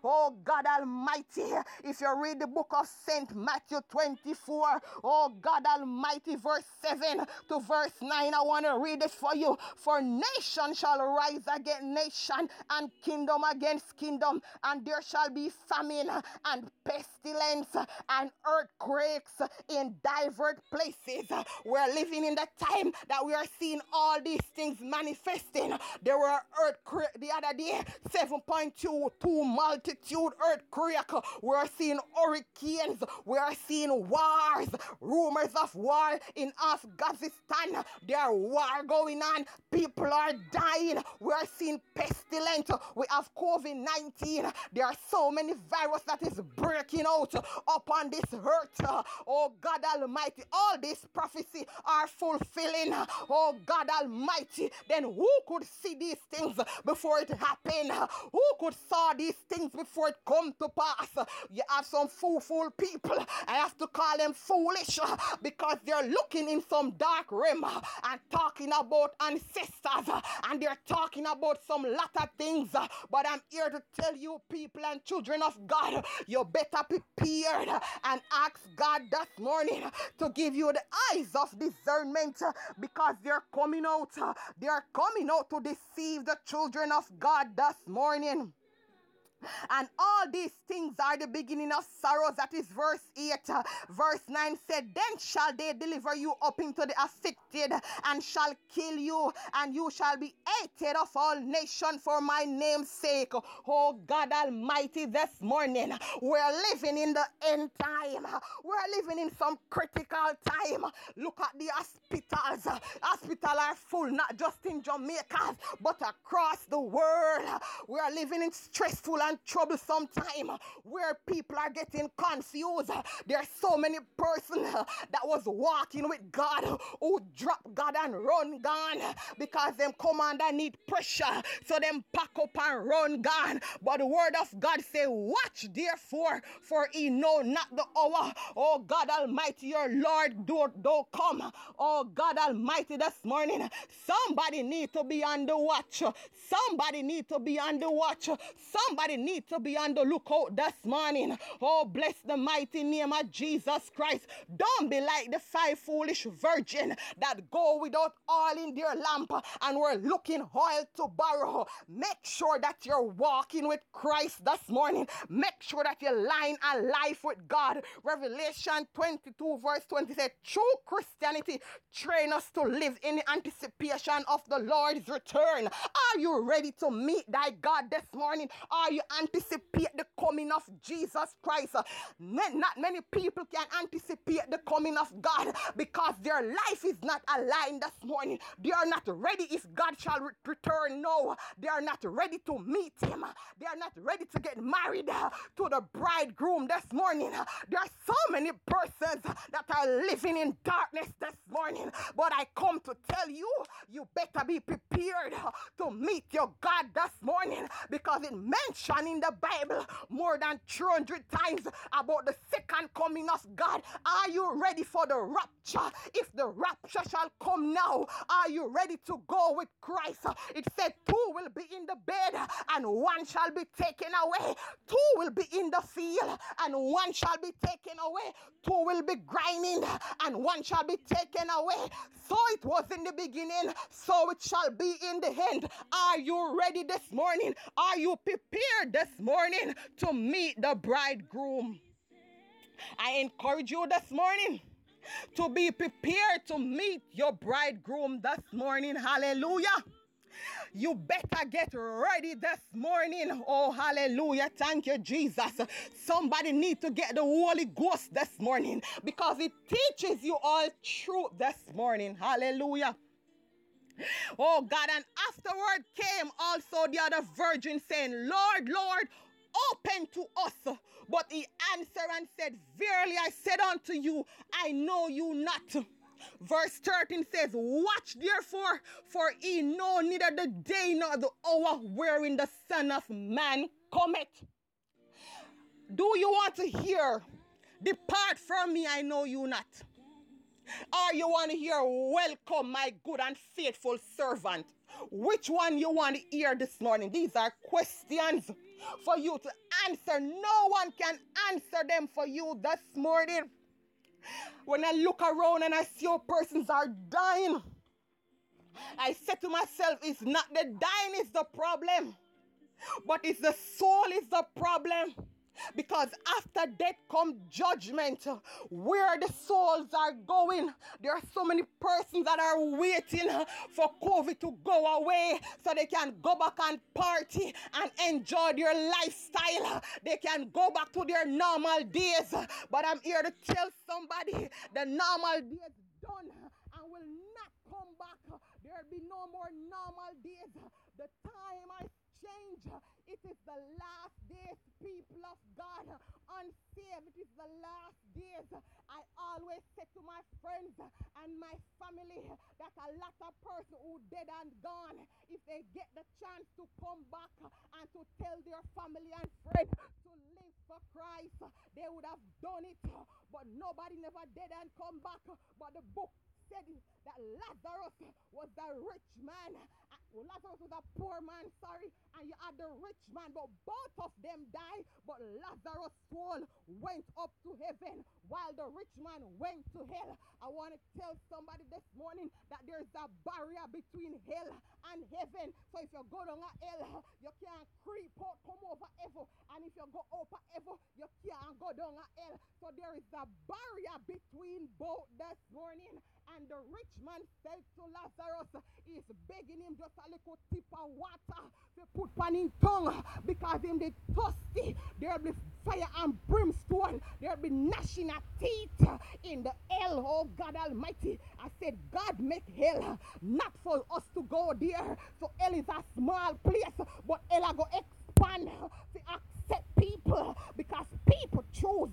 Oh God Almighty. If you read the book of St. Matthew 24, oh God Almighty, verse 7 to verse 9, I want to read it for you. For nation shall rise against nation, and kingdom against kingdom, and there shall be famine and pestilence and earthquakes in divers places. We're living in the time that we are seeing all these things manifesting. There were earthquake the other day, 7.22 multitude earthquake. We're seeing hurricanes. We are seeing wars, rumors of war in Afghanistan. There are war going on. People are dying. We are seeing pestilence. We have COVID 19. There are so many virus that is breaking out upon this earth. Oh God Almighty, all this prophecy are fulfilling. Oh God Almighty, then who could see these things before it happened? Who could saw these things before it come to pass? You have some fool fool people. I have to call them foolish uh, because they're looking in some dark realm uh, and talking about ancestors uh, and they're talking about some lot of things. But I'm here to tell you, people and children of God, you better prepared and ask God this morning to give you the eyes of discernment because they're coming out. They're coming out to deceive the children of God this morning. And all these things are the beginning of sorrows. That is verse 8. Uh, Verse 9 said, Then shall they deliver you up into the afflicted and shall kill you, and you shall be hated of all nations for my name's sake. Oh God Almighty, this morning we're living in the end time. We're living in some critical time. Look at the hospitals. Hospitals are full, not just in Jamaica, but across the world. We are living in stressful and troublesome time uh, where people are getting confused. Uh, there are so many persons uh, that was walking with God who drop God and run gone because them commander need pressure. So them pack up and run gone. But the word of God say, watch therefore, for he know not the hour. Oh God Almighty, your Lord, do, do come. Oh God Almighty, this morning, somebody need to be on the watch. Somebody need to be on the watch. Somebody need to be on the lookout this morning. Oh, bless the mighty name of Jesus Christ. Don't be like the five foolish virgin that go without oil in their lamp and were looking oil to borrow. Make sure that you're walking with Christ this morning. Make sure that you're lying life with God. Revelation 22 verse 20 said, true Christianity train us to live in anticipation of the Lord's return. Are you ready to meet thy God this morning? Are you anticipate the coming of Jesus Christ? Not many people can anticipate the coming of God because their life is not aligned this morning. They are not ready if God shall re- return. No, they are not ready to meet Him. They are not ready to get married to the bridegroom this morning. There are so many persons that are living in darkness this morning, but I come to tell you, you better be prepared to meet your God this morning because it in the Bible more than 300 times about the second coming of God. Are you ready for the rapture? If the rapture shall come now, are you ready to go with Christ? It said two will be in the bed and one shall be taken away. Two will be in the field and one shall be taken away. Two will be grinding and one shall be taken away. So it was in the beginning, so it shall be in the end. Are you ready this morning? Are you prepared this morning to meet the bridegroom? I encourage you this morning to be prepared to meet your bridegroom this morning. Hallelujah. You better get ready this morning. Oh, hallelujah. Thank you, Jesus. Somebody need to get the Holy Ghost this morning because it teaches you all truth this morning. Hallelujah. Oh God, and afterward came also the other virgin saying, Lord, Lord, open to us. But he answered and said, Verily I said unto you, I know you not. Verse 13 says, Watch therefore, for he know neither the day nor the hour wherein the Son of Man cometh. Do you want to hear? Depart from me, I know you not. Or you want to hear, welcome, my good and faithful servant? Which one you want to hear this morning? These are questions for you to answer. No one can answer them for you this morning. When I look around and I see how persons are dying, I say to myself, it's not the dying is the problem, but it's the soul is the problem. Because after death come judgment, where the souls are going. There are so many persons that are waiting for COVID to go away so they can go back and party and enjoy their lifestyle. They can go back to their normal days. But I'm here to tell somebody the normal days done and will not come back. There'll be no more normal days. The time I change. It is the last days, people of God. Unsaved, it is the last days. I always say to my friends and my family that a lot of person who dead and gone, if they get the chance to come back and to tell their family and friends to live for Christ, they would have done it. But nobody never dead and come back. But the book said that Lazarus was the rich man Lazarus was a poor man, sorry, and you had the rich man, but both of them died. But Lazarus' soul went up to heaven while the rich man went to hell. I want to tell somebody this morning that there's a barrier between hell and heaven. So if you go down a hell, you can't creep out, come over ever. And if you go over ever, you can't go down a hell. So there is a barrier between both this morning. And the rich man said to Lazarus, he's begging him just little tip of water to put on his tongue because him they thirsty. There'll be fire and brimstone. There'll be gnashing of teeth in the hell. Oh God Almighty. I said, God make hell not for us to go there. So hell is a small place, but hell I go to accept people because people choose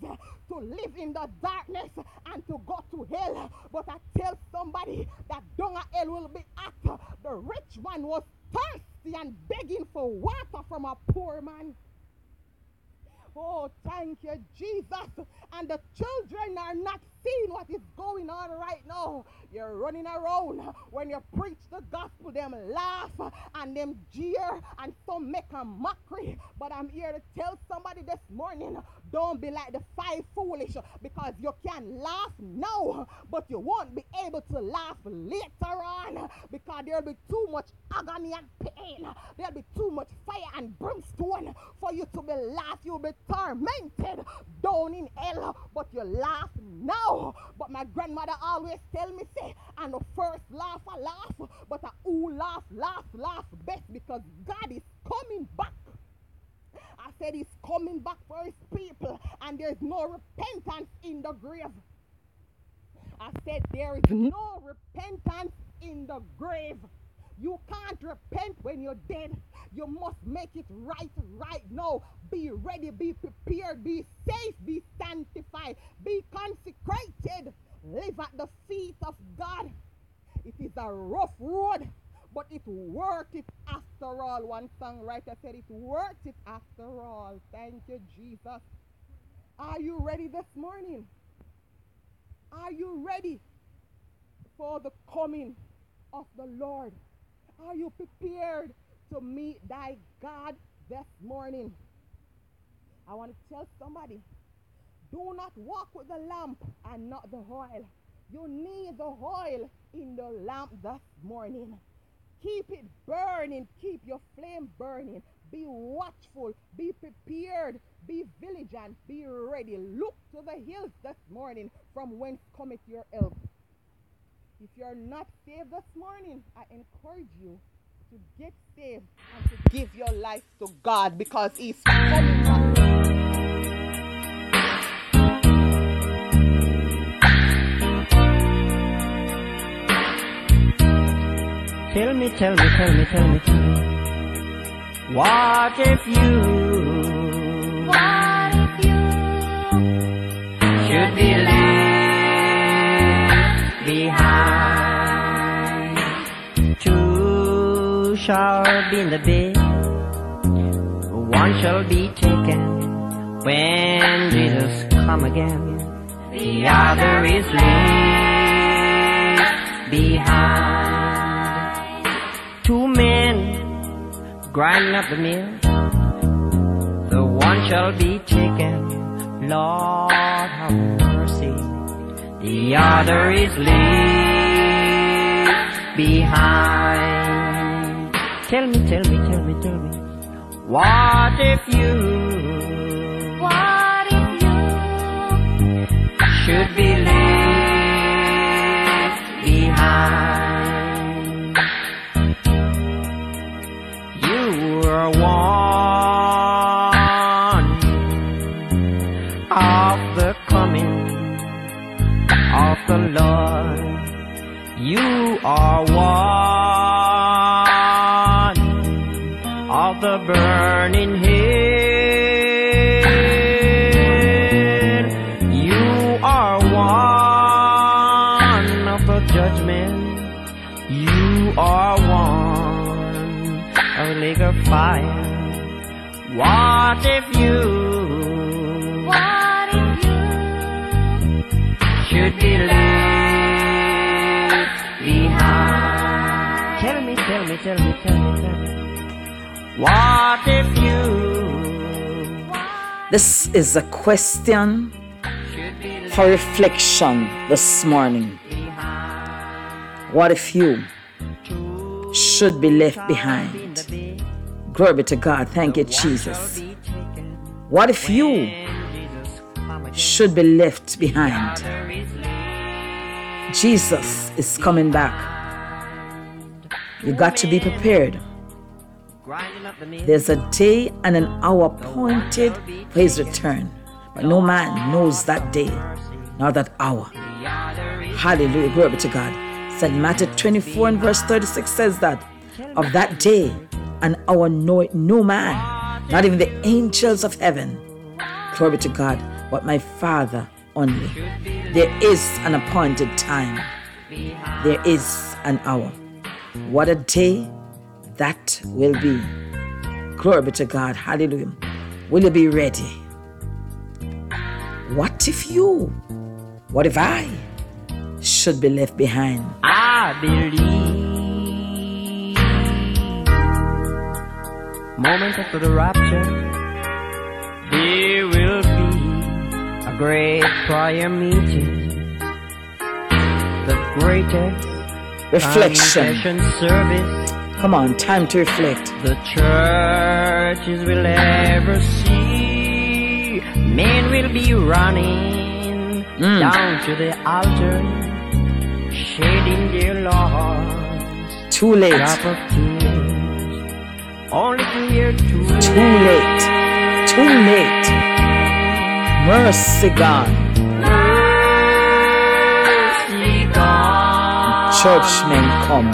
to live in the darkness and to go to hell. But I tell somebody that dung of hell will be hot. The rich man was thirsty and begging for water from a poor man. Oh, thank you, Jesus. And the children are not seeing what is going on right now. You're running around. When you preach the gospel, them laugh and them jeer and some make a mockery. But I'm here to tell somebody this morning don't be like the five foolish because you can laugh now, but you won't be able to laugh later on because there'll be too much agony and pain. There'll be too much fire and brimstone for you to be laugh. You'll be tormented down in hell, but you laugh now. But my grandmother always tell me, say, and the first laugh I laugh, but I who laugh, laugh, laugh best because God is coming back. I said he's coming back for his people, and there's no repentance in the grave. I said there is no repentance in the grave. You can't repent when you're dead. You must make it right right now. Be ready, be prepared, be safe, be sanctified, be consecrated. Live at the feet of God. It is a rough road, but it's worth it after all. One songwriter said it's worth it after all. Thank you, Jesus. Are you ready this morning? Are you ready for the coming of the Lord? Are you prepared to meet thy God this morning? I want to tell somebody do not walk with the lamp and not the oil. You need the oil in the lamp this morning. Keep it burning. Keep your flame burning. Be watchful. Be prepared. Be vigilant. Be ready. Look to the hills this morning from whence cometh your help. If you're not saved this morning, I encourage you to get saved and to give your life to God because He's coming back. Tell me, tell me, tell me, tell me, tell me. What if you shall be in the bed, one shall be taken when Jesus come again. The other is left behind. Two men grinding up the mill. The one shall be taken, Lord have mercy. The other is left behind. Tell me, tell me, tell me, tell me. What if you What if you should be left behind? You were one of the coming of the Lord. You are one What if you This is a question for reflection this morning. What if you should be left behind? Glory be to God. Thank you, Jesus. What if you should be left behind? Jesus is coming back. You got to be prepared. There's a day and an hour appointed for his return, but no man knows that day nor that hour. Hallelujah. Glory be to God. St. Matthew 24 and verse 36 says that of that day and hour know no man, not even the angels of heaven. Glory be to God, but my Father only. There is an appointed time. There is an hour. What a day that will be. Glory be to God. Hallelujah. Will you be ready? What if you, what if I should be left behind? I believe. Moments after the rapture, there will be a great prayer meeting. The greatest Reflection. service Come on, time to reflect. the churches will ever see. Men will be running Mm. down to the altar, shedding their Lord's Too late. tears. Only to hear two Too late. Too late. Mercy God. mercy God. Churchmen come.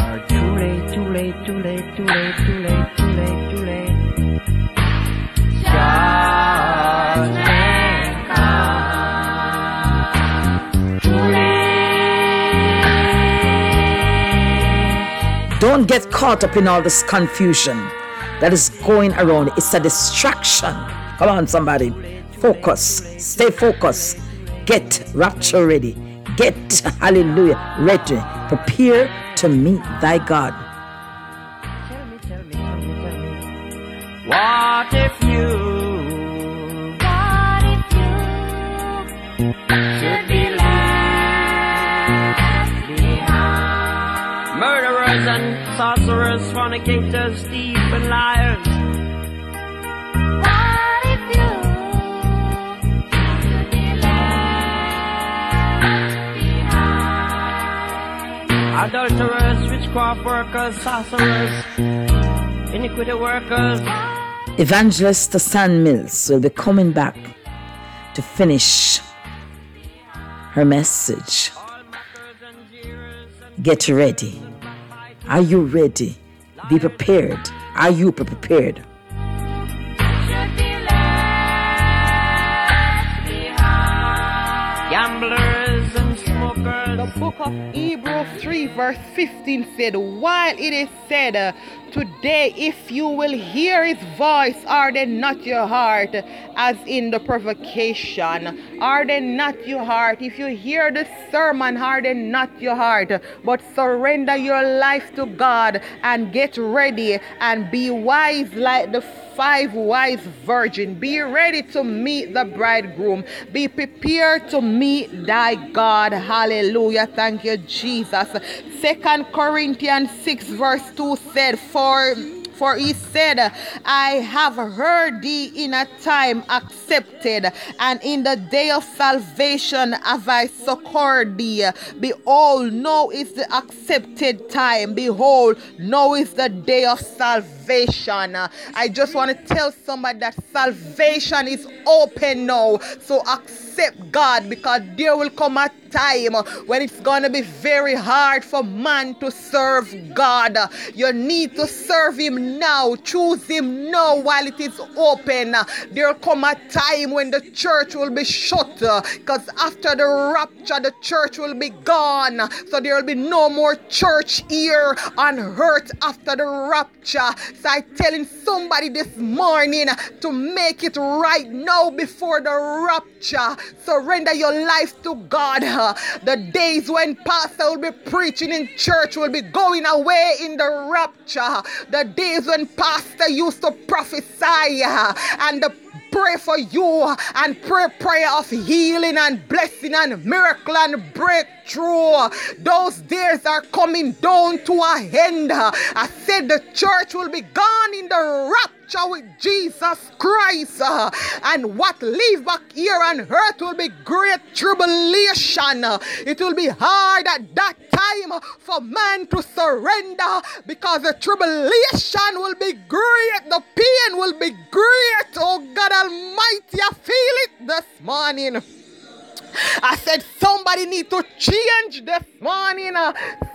Don't get caught up in all this confusion that is going around. It's a distraction. Come on, somebody. Focus. Stay focused. Get rapture ready. Get, hallelujah, ready. Prepare to meet thy God. Tell me, fornicators, thieves and liars. Adulterers, witchcraft workers, sorcerers, iniquity workers. Evangelist Tasan Mills will be coming back to finish her message. Get ready. Are you ready? Be prepared. Are you prepared? Gamblers and smokers. The book of Hebrews 3, verse 15 said, While it is said, uh, Today, if you will hear his voice, harden not your heart, as in the provocation. Harden not your heart. If you hear the sermon, harden not your heart, but surrender your life to God and get ready and be wise like the five wise virgin. Be ready to meet the bridegroom. Be prepared to meet thy God. Hallelujah. Thank you, Jesus. Second Corinthians 6, verse 2 said, For or for he said, I have heard thee in a time accepted, and in the day of salvation have I succored thee. Behold, now is the accepted time. Behold, now is the day of salvation. I just want to tell somebody that salvation is open now. So accept God because there will come a time when it's going to be very hard for man to serve God. You need to serve Him now. Choose him now while it is open. There'll come a time when the church will be shut uh, because after the rapture, the church will be gone. So there will be no more church here on earth after the rapture. So I'm telling somebody this morning to make it right now before the rapture. Surrender your life to God. The days when pastor will be preaching in church will be going away in the rapture. The days when pastor used to prophesy uh, and pray for you and pray prayer of healing and blessing and miracle and breakthrough. True, those days are coming down to a end. I said the church will be gone in the rapture with Jesus Christ. And what leave back here on earth will be great tribulation. It will be hard at that time for man to surrender because the tribulation will be great. The pain will be great. Oh God Almighty, I feel it this morning. I said somebody need to change this morning.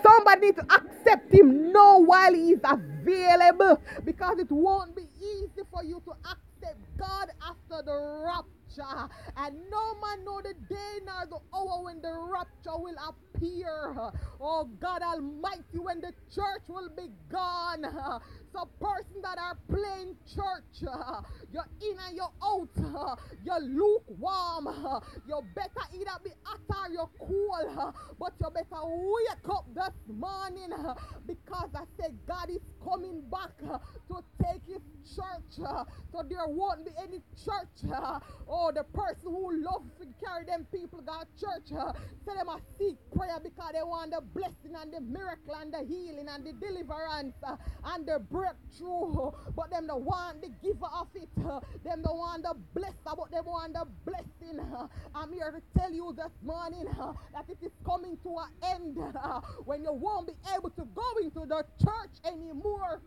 Somebody need to accept him now while he is available because it won't be easy for you to accept God after the rapture. And no man know the day nor the hour when the rapture will appear. Oh God Almighty, when the church will be gone. So person that are playing church, you're in and you're out, you're lukewarm, you better either be hot or you're cool, but you better wake up this morning. Because I said God is coming back to take his church, so there won't be any church. oh, the person who loves to carry them people got church, so them a seek prayer because they want the blessing and the miracle and the healing and the deliverance and the but them don't want the giver of it. them don't want the blesser, but they want the blessing. I'm here to tell you this morning that it is coming to an end when you won't be able to go into the church anymore.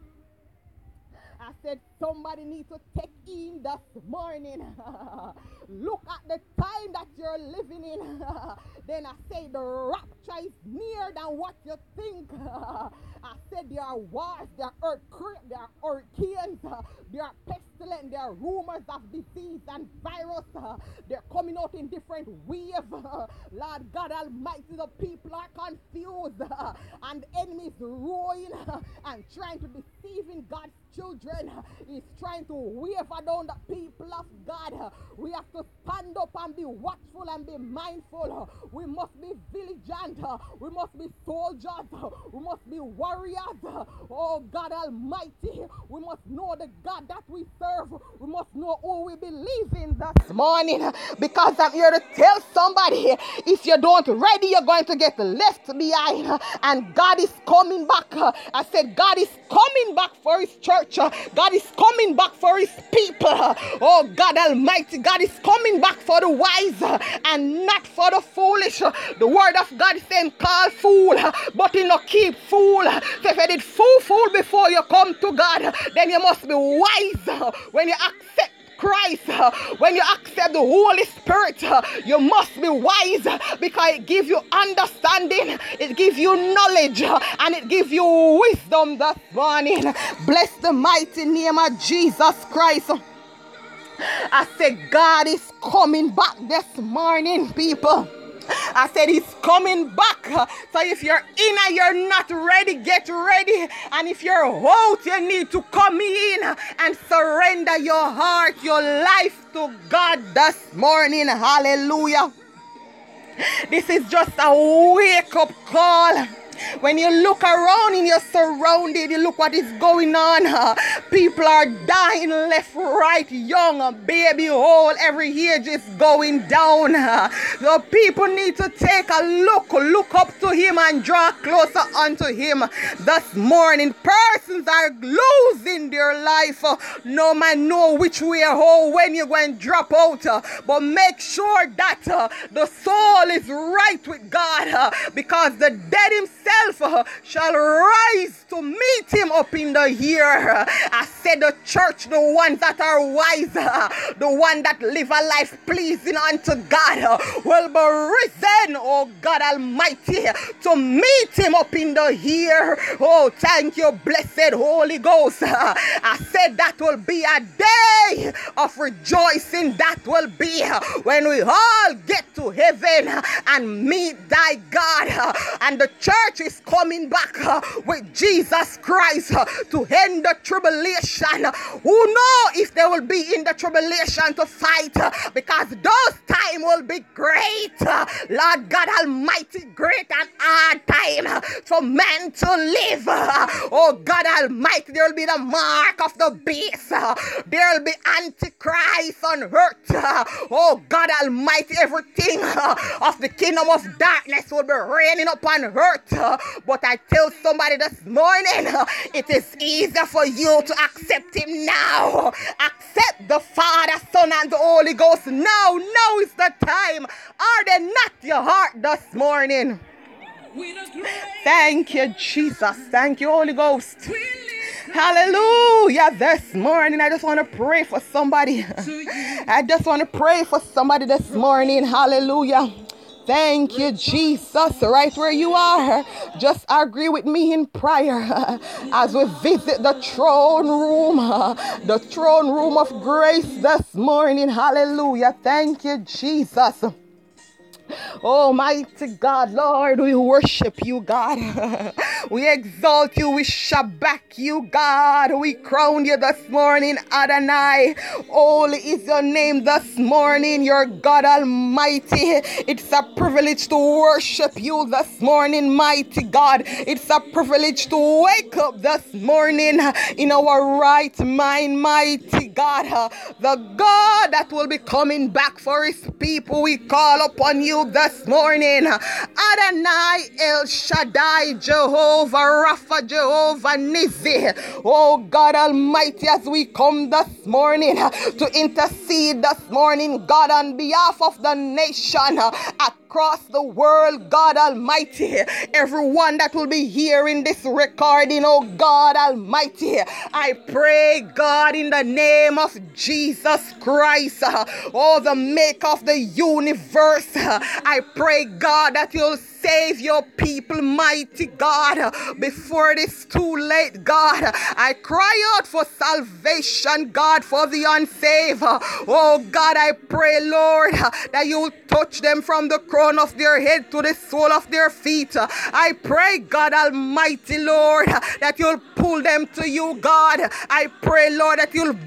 I said somebody needs to take in this morning. Look at the time that you're living in. then I say the rapture is nearer than what you think. I said there are wars, there are earthquakes, there are hurricanes, uh, there are pestilence, there are rumors of disease and virus. Uh, they're coming out in different waves. Uh, Lord God Almighty, the people are confused and the enemy is roaring and trying to deceive in God's children. He's trying to waver down the people of God. We have to stand up and be watchful and be mindful. We must be vigilant. We must be soldiers. We must be warriors. Oh God Almighty, we must know the God that we serve. We must know who we believe in this morning because I'm here to tell somebody if you don't ready, you're going to get left behind. And God is coming back. I said, God is coming back for his church. Uh, God is coming back for his people. Uh, oh God Almighty, God is coming back for the wise uh, and not for the foolish. The word of God is saying, call fool, but you not keep fool. So if you did fool, fool before you come to God, then you must be wise when you accept Christ, when you accept the Holy Spirit, you must be wise because it gives you understanding, it gives you knowledge, and it gives you wisdom this morning. Bless the mighty name of Jesus Christ. I said, God is coming back this morning, people. I said he's coming back. So if you're in and you're not ready, get ready. And if you're out, you need to come in and surrender your heart, your life to God this morning. Hallelujah. This is just a wake up call. When you look around and you're surrounded, you look what is going on. People are dying left, right, young, baby, old. Every age is going down. The people need to take a look, look up to Him and draw closer unto Him. This morning, persons are losing their life. No man know which way or when you're going to drop out. But make sure that uh, the soul is right with God uh, because the dead himself himself uh, shall rise to meet him up in the air. I said the church, the ones that are wise, uh, the one that live a life pleasing unto God, uh, will be risen, oh God Almighty, to meet him up in the air. Oh, thank you, blessed Holy Ghost. I said that will be a day of rejoicing. That will be when we all get to heaven and meet thy God. And the church is coming back uh, with Jesus Christ uh, to end the tribulation. Who know if they will be in the tribulation to fight uh, because those time will be great. Uh, Lord God Almighty, great and hard time uh, for men to live. Uh, oh God Almighty, there will be the mark of the beast. There will be antichrist on earth. Oh God Almighty, everything of the kingdom of darkness will be raining upon earth. Uh, But I tell somebody this morning, uh, it is easier for you to accept him now. Accept the Father, Son, and the Holy Ghost now. Now is the time. Are they not your heart this morning? Thank you, Jesus. Thank you, Holy Ghost. Hallelujah. This morning, I just want to pray for somebody. I just want to pray for somebody this morning. Hallelujah. Thank you, Jesus. Right where you are, just agree with me in prayer as we visit the throne room, the throne room of grace this morning. Hallelujah. Thank you, Jesus. Almighty God, Lord, we worship you, God. we exalt you, we shabach you, God. We crown you this morning, Adonai. Holy is your name this morning, your God Almighty. It's a privilege to worship you this morning, mighty God. It's a privilege to wake up this morning in our right mind, mighty God. The God that will be coming back for his people, we call upon you this morning. Adonai El Shaddai, Jehovah Rapha, Jehovah Nissi. Oh God Almighty, as we come this morning to intercede this morning, God, on behalf of the nation across the world, God Almighty. Everyone that will be hearing this recording, oh God Almighty, I pray, God, in the name of Jesus Christ, oh, the maker of the universe, I pray, God, that you'll save your people, mighty God, before it is too late, God. I cry out for salvation, God, for the unsaved. Oh, God, I pray, Lord, that you'll touch them from the crown of their head to the sole of their feet. I pray, God Almighty, Lord, that you'll pull them to you, God. I pray, Lord, that you'll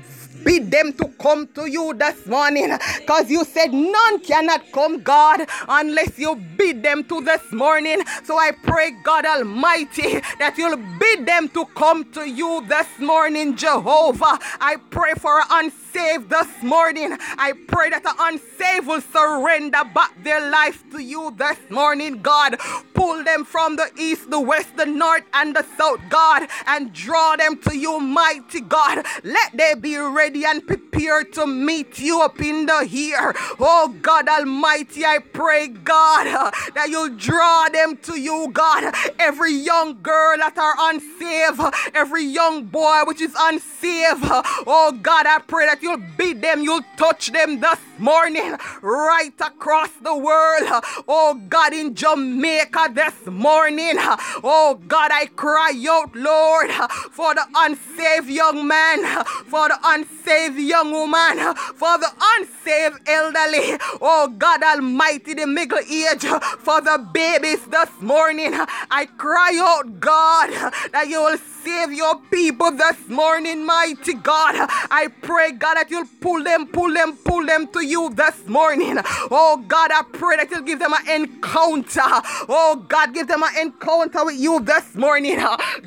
bid them to come to you this morning because you said none cannot come, God, unless you bid them to this morning. So I pray, God Almighty, that you'll bid them to come to you this morning, Jehovah. I pray for an unsaved this morning. I pray that the unsaved will surrender back their life to you this morning, God. Pull them from the east, the west, the north, and the south, God, and draw them to you, mighty God. Let they be ready and prepared to meet you up in the here. Oh God Almighty, I pray, God, that you'll draw them to you, God. Every young girl that are unsaved, every young boy which is unsaved. Oh God, I pray that you'll beat them, you'll touch them this morning, right across the world. Oh God, in Jamaica this morning. Oh God, I cry out, Lord, for the unsaved young man, for the unsaved young woman, for the unsaved elderly. Oh God Almighty, the middle age, for the babies this morning. I cry out, God, that you will save your people this morning, mighty God. I pray, God, that you'll pull them, pull them, pull them to you this morning. Oh, God, I pray that you'll give them an encounter. Oh, God, give them an encounter with you this morning.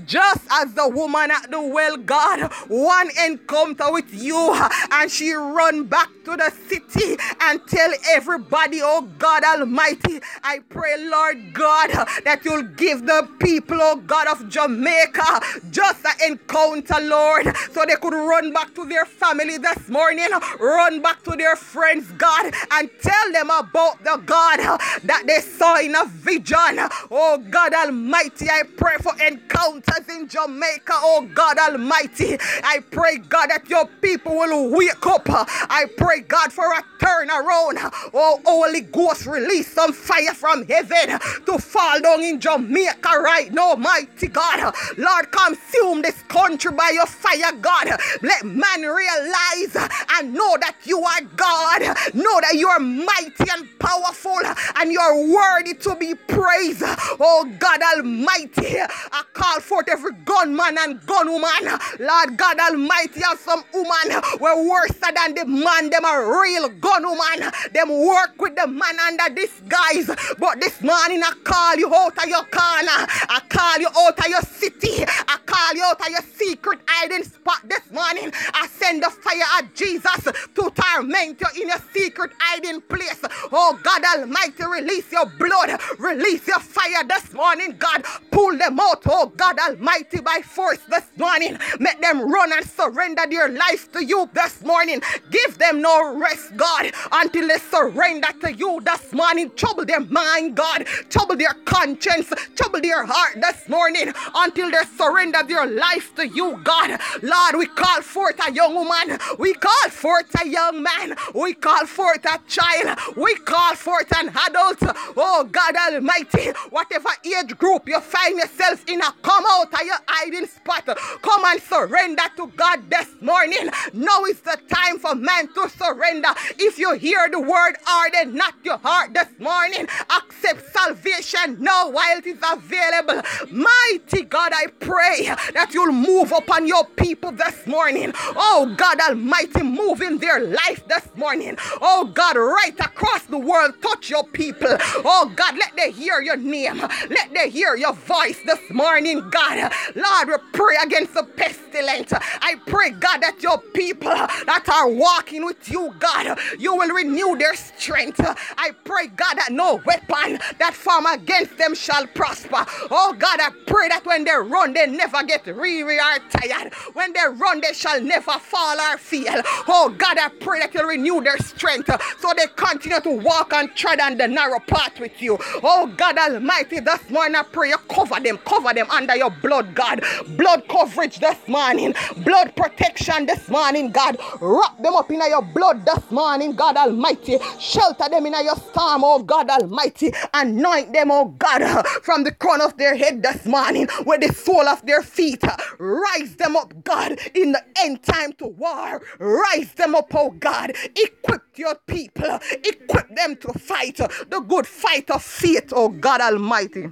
Just as the woman at the well, God, one encounter with you, and she run back to the city and tell everybody, oh God Almighty, I pray, Lord God, that you'll give the people, oh God of Jamaica, just an encounter, Lord, so they could run back to their family this morning, run back to their friends friends, God, and tell them about the God that they saw in a vision. Oh God Almighty, I pray for encounters in Jamaica. Oh God Almighty, I pray, God, that your people will wake up. I pray, God, for a turnaround. Oh, Holy Ghost, release some fire from heaven to fall down in Jamaica right now, mighty God. Lord, consume this country by your fire, God. Let man realize and know that you are God. Know that you are mighty and powerful and you are worthy to be praised. Oh God Almighty, I call forth every gunman and gunwoman. Lord God Almighty, have some woman were worse than the man. Them a real gunwoman. Them work with the man under disguise. But this morning I call you out of your corner. I call you out of your city. I call you out of your secret hiding spot this morning. I send the fire of Jesus to torment you in your secret hiding place. Oh God Almighty, release your blood, release your fire this morning, God. Pull them out, oh God Almighty, by force this morning. Make them run and surrender their life to you this morning. Give them no rest, God, until they surrender to you this morning. Trouble their mind, God. Trouble their conscience. Trouble their heart this morning until they surrender their life to you, God. Lord, we call forth a young woman. We call forth a young man. We call forth a child. We call forth an adult. Oh, God Almighty, whatever age group you find yourself in, uh, come out of your hiding spot. Come and surrender to God this morning. Now is the time for man to surrender. If you hear the word harden not your heart this morning, accept salvation now while it is available. Mighty God, I pray that you'll move upon your people this morning. Oh God Almighty, move in their life this morning. Oh God, right across the world, touch your people. Oh God, let them hear your name. Let them hear your voice this morning, God. Lord, we pray against the pestilence. I pray, God, that your people that are walking with you, God, you will renew their strength. I pray, God, that no weapon that form against them shall prosper. Oh God, I pray that when they run, they never get weary or tired. When they run, they shall never fall or fail. Oh God, I pray that you renew their strength so they continue to walk and tread on the narrow path with you. Oh God Almighty, this morning I pray you cover them, cover them under your blood, God. Blood coverage this morning, blood protection this morning, God. Wrap them up in your blood this morning, God Almighty. Shelter them in your storm, oh God Almighty. Anoint them, oh God, from the crown of their head this morning with the sole of their feet. Rise them up, God, in the end time to war. Rise them up, oh God. Equip your people, equip them to fight the good fight of faith, oh God Almighty.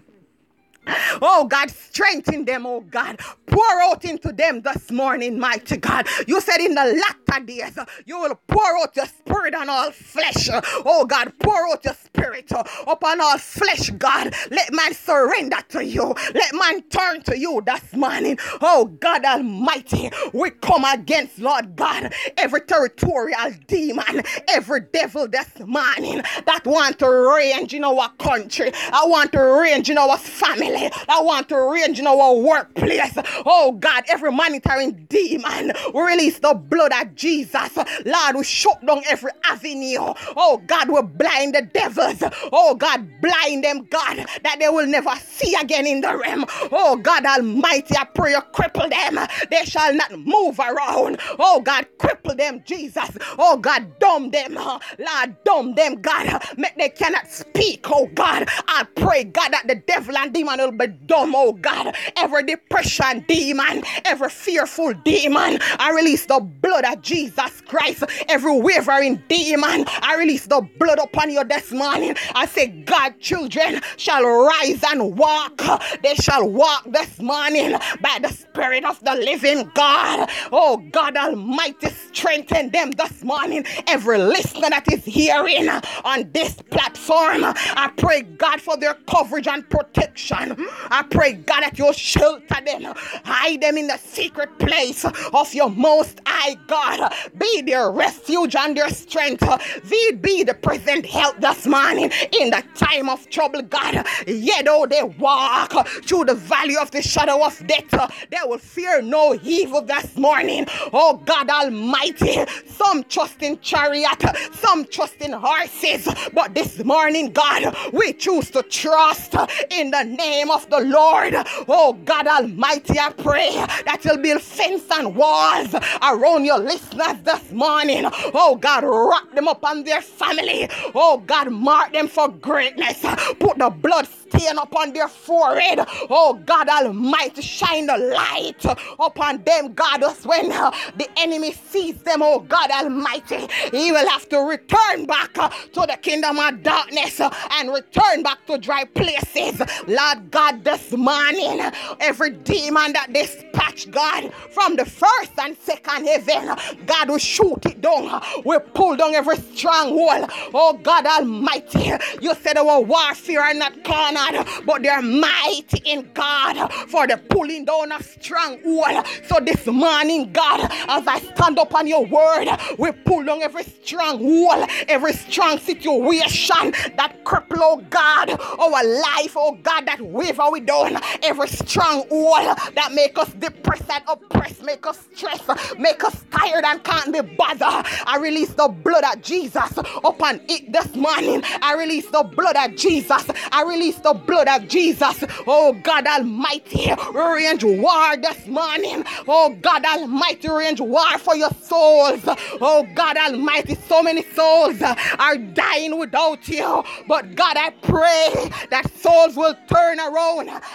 Oh God, strengthen them, oh God. Pour out into them this morning, mighty God. You said in the latter days, you will pour out your spirit on all flesh. Oh God, pour out your spirit upon all flesh, God. Let man surrender to you. Let man turn to you this morning. Oh God Almighty, we come against, Lord God, every territorial demon, every devil this morning that want to range in our country. I want to range in our family. I want to range in our workplace. Oh God, every monitoring demon, release the blood of Jesus. Lord, we shut down every avenue. Oh God, we blind the devils. Oh God, blind them, God, that they will never see again in the realm. Oh God Almighty, I pray you cripple them. They shall not move around. Oh God, cripple them, Jesus. Oh God, dumb them. Lord, dumb them, God. Make they cannot speak, oh God. I pray, God, that the devil and demon be dumb, oh God. Every depression demon, every fearful demon, I release the blood of Jesus Christ. Every wavering demon, I release the blood upon you this morning. I say, God, children shall rise and walk. They shall walk this morning by the Spirit of the living God. Oh, God Almighty, strengthen them this morning. Every listener that is hearing on this platform, I pray, God, for their coverage and protection. I pray, God, that you shelter them, hide them in the secret place of your most high God. Be their refuge and their strength. Thee be the present help this morning. in the time of trouble, God. Yet though they walk through the valley of the shadow of death, they will fear no evil this morning. Oh God Almighty, some trust in chariot, some trust in horses, but this morning, God, we choose to trust in the name of the Lord. Oh God Almighty, I pray that you'll build fence and walls around your listeners this morning. Oh God, wrap them up on their family. Oh God, mark them for greatness. Put the blood stain upon their forehead. Oh God Almighty, shine the light upon them, God, us when uh, the enemy sees them, oh God Almighty, he will have to return back uh, to the kingdom of darkness uh, and return back to dry places. Lord God, this morning, every demon that dispatch God from the first and second heaven, God will shoot it down. We pull down every stronghold. Oh God Almighty, you said our warfare are not cornered, but they're mighty in God for the pulling down of stronghold. So this morning, God, as I stand up on your word, we pull down every stronghold, every strong situation that cripple, oh God, our life, oh God, that waver we down, every strong stronghold that make us depressed and oppressed, make us stressed, make us tired and can't be bothered. I release the blood of Jesus upon it this morning. I release the blood of Jesus. I release the blood of Jesus. Oh God Almighty, range war this morning. Oh God Almighty, range war for your souls. Oh God Almighty, so many souls are dying without you. But God, I pray that souls will turn around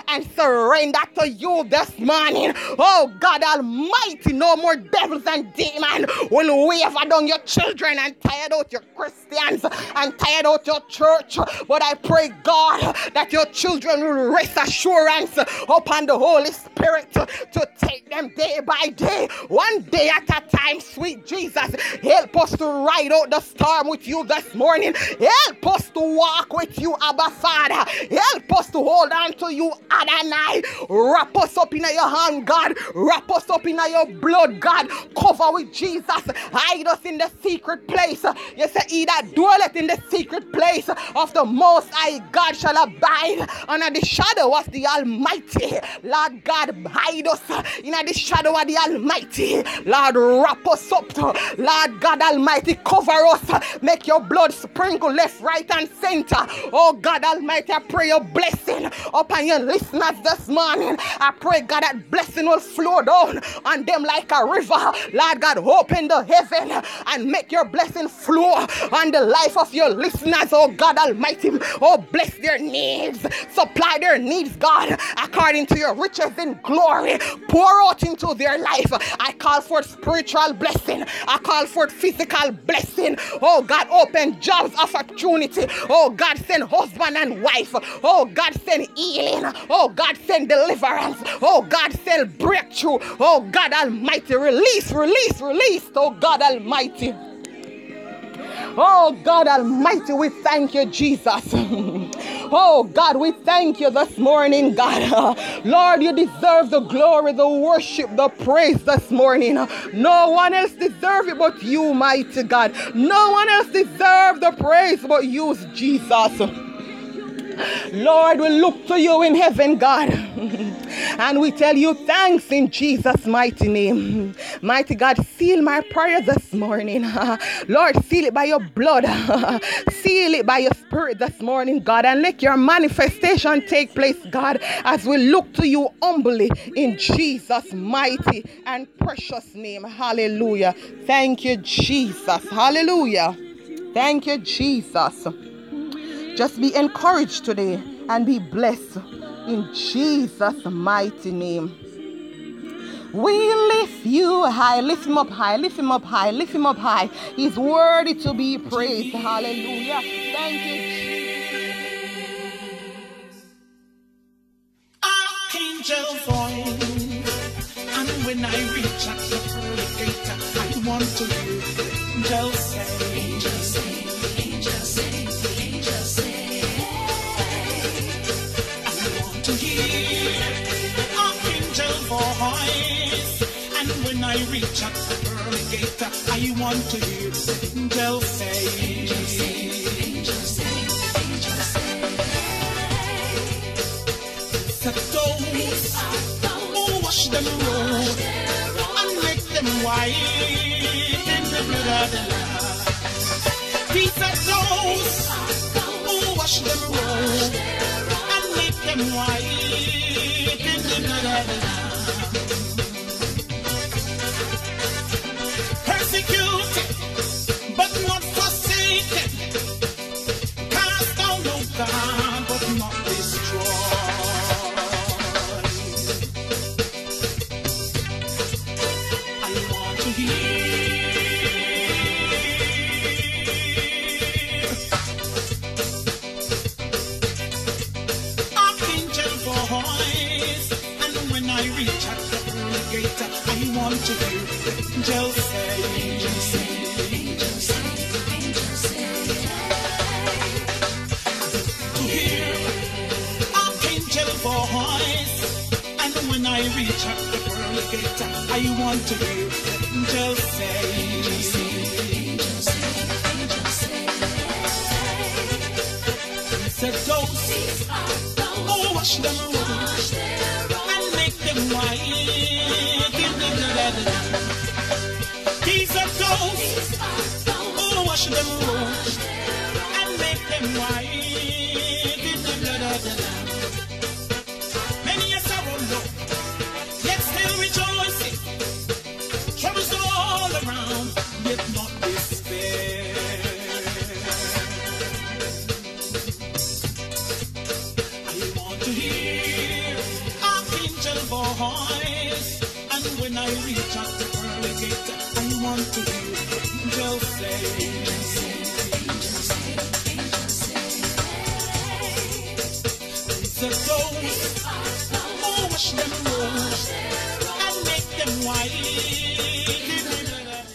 and surrender to you this morning. Oh God Almighty, no more devils and demons will waver down your children and tired out your Christians and tired out your church. But I pray, God, that your children will rest assurance upon the Holy Spirit to take them day by day, one day at a time. Sweet Jesus, help us to ride out the storm with you this morning. Help us to walk with you, Abba Father. Help us to hold on to you, Adonai. Wrap us up in your hand, God. Wrap us up in your blood, God. Cover with Jesus. Hide us in the secret place. You say, He that dwelleth in the secret place of the Most High God shall abide under the shadow of the Almighty. Lord God, hide us in the shadow of the Almighty. Lord, wrap us up. Lord God Almighty, cover us. Make your blood sprinkle left, right, and center. Oh God Almighty, I pray your blessing upon your listeners this morning. I pray, God, that blessing will flow down on them like a river. Lord God, open the heaven and make your blessing flow on the life of your listeners. Oh God Almighty, oh bless their needs, supply their needs, God, according to your riches in glory. Pour out into their life. I call for spiritual blessing. I call for physical blessing. Oh God, open jobs opportunity. Oh God, send husband and wife. Oh God, send healing. Oh God, send deliverance. Oh God, send breakthrough. Oh God Almighty, release, release, release. Oh God Almighty. Oh God Almighty, we thank you, Jesus. oh God, we thank you this morning, God. Lord, you deserve the glory, the worship, the praise this morning. No one else deserves it but you, mighty God. No one else deserves the praise but you, Jesus. Lord, we look to you in heaven, God. and we tell you thanks in Jesus' mighty name. Mighty God, seal my prayer this morning. Lord, seal it by your blood. seal it by your spirit this morning, God. And let your manifestation take place, God, as we look to you humbly in Jesus' mighty and precious name. Hallelujah. Thank you, Jesus. Hallelujah. Thank you, Jesus. Just be encouraged today and be blessed in Jesus' mighty name. We lift you high, lift him up high, lift him up high, lift him up high. He's worthy to be praised. Hallelujah. Thank you, Archangel voice, and when I reach the pearly gate, I want to hear the angel say, angel say, angel say, I reach out the pearly gate, I want to hear the angel say. Angel say, who wash them road and make them white in the blood of the Lamb. Peace that those who wash them road and make them white in the blood of the Lamb. Angels say, angels. To hear archangel voice, and when I reach the pearly gate, I want to hear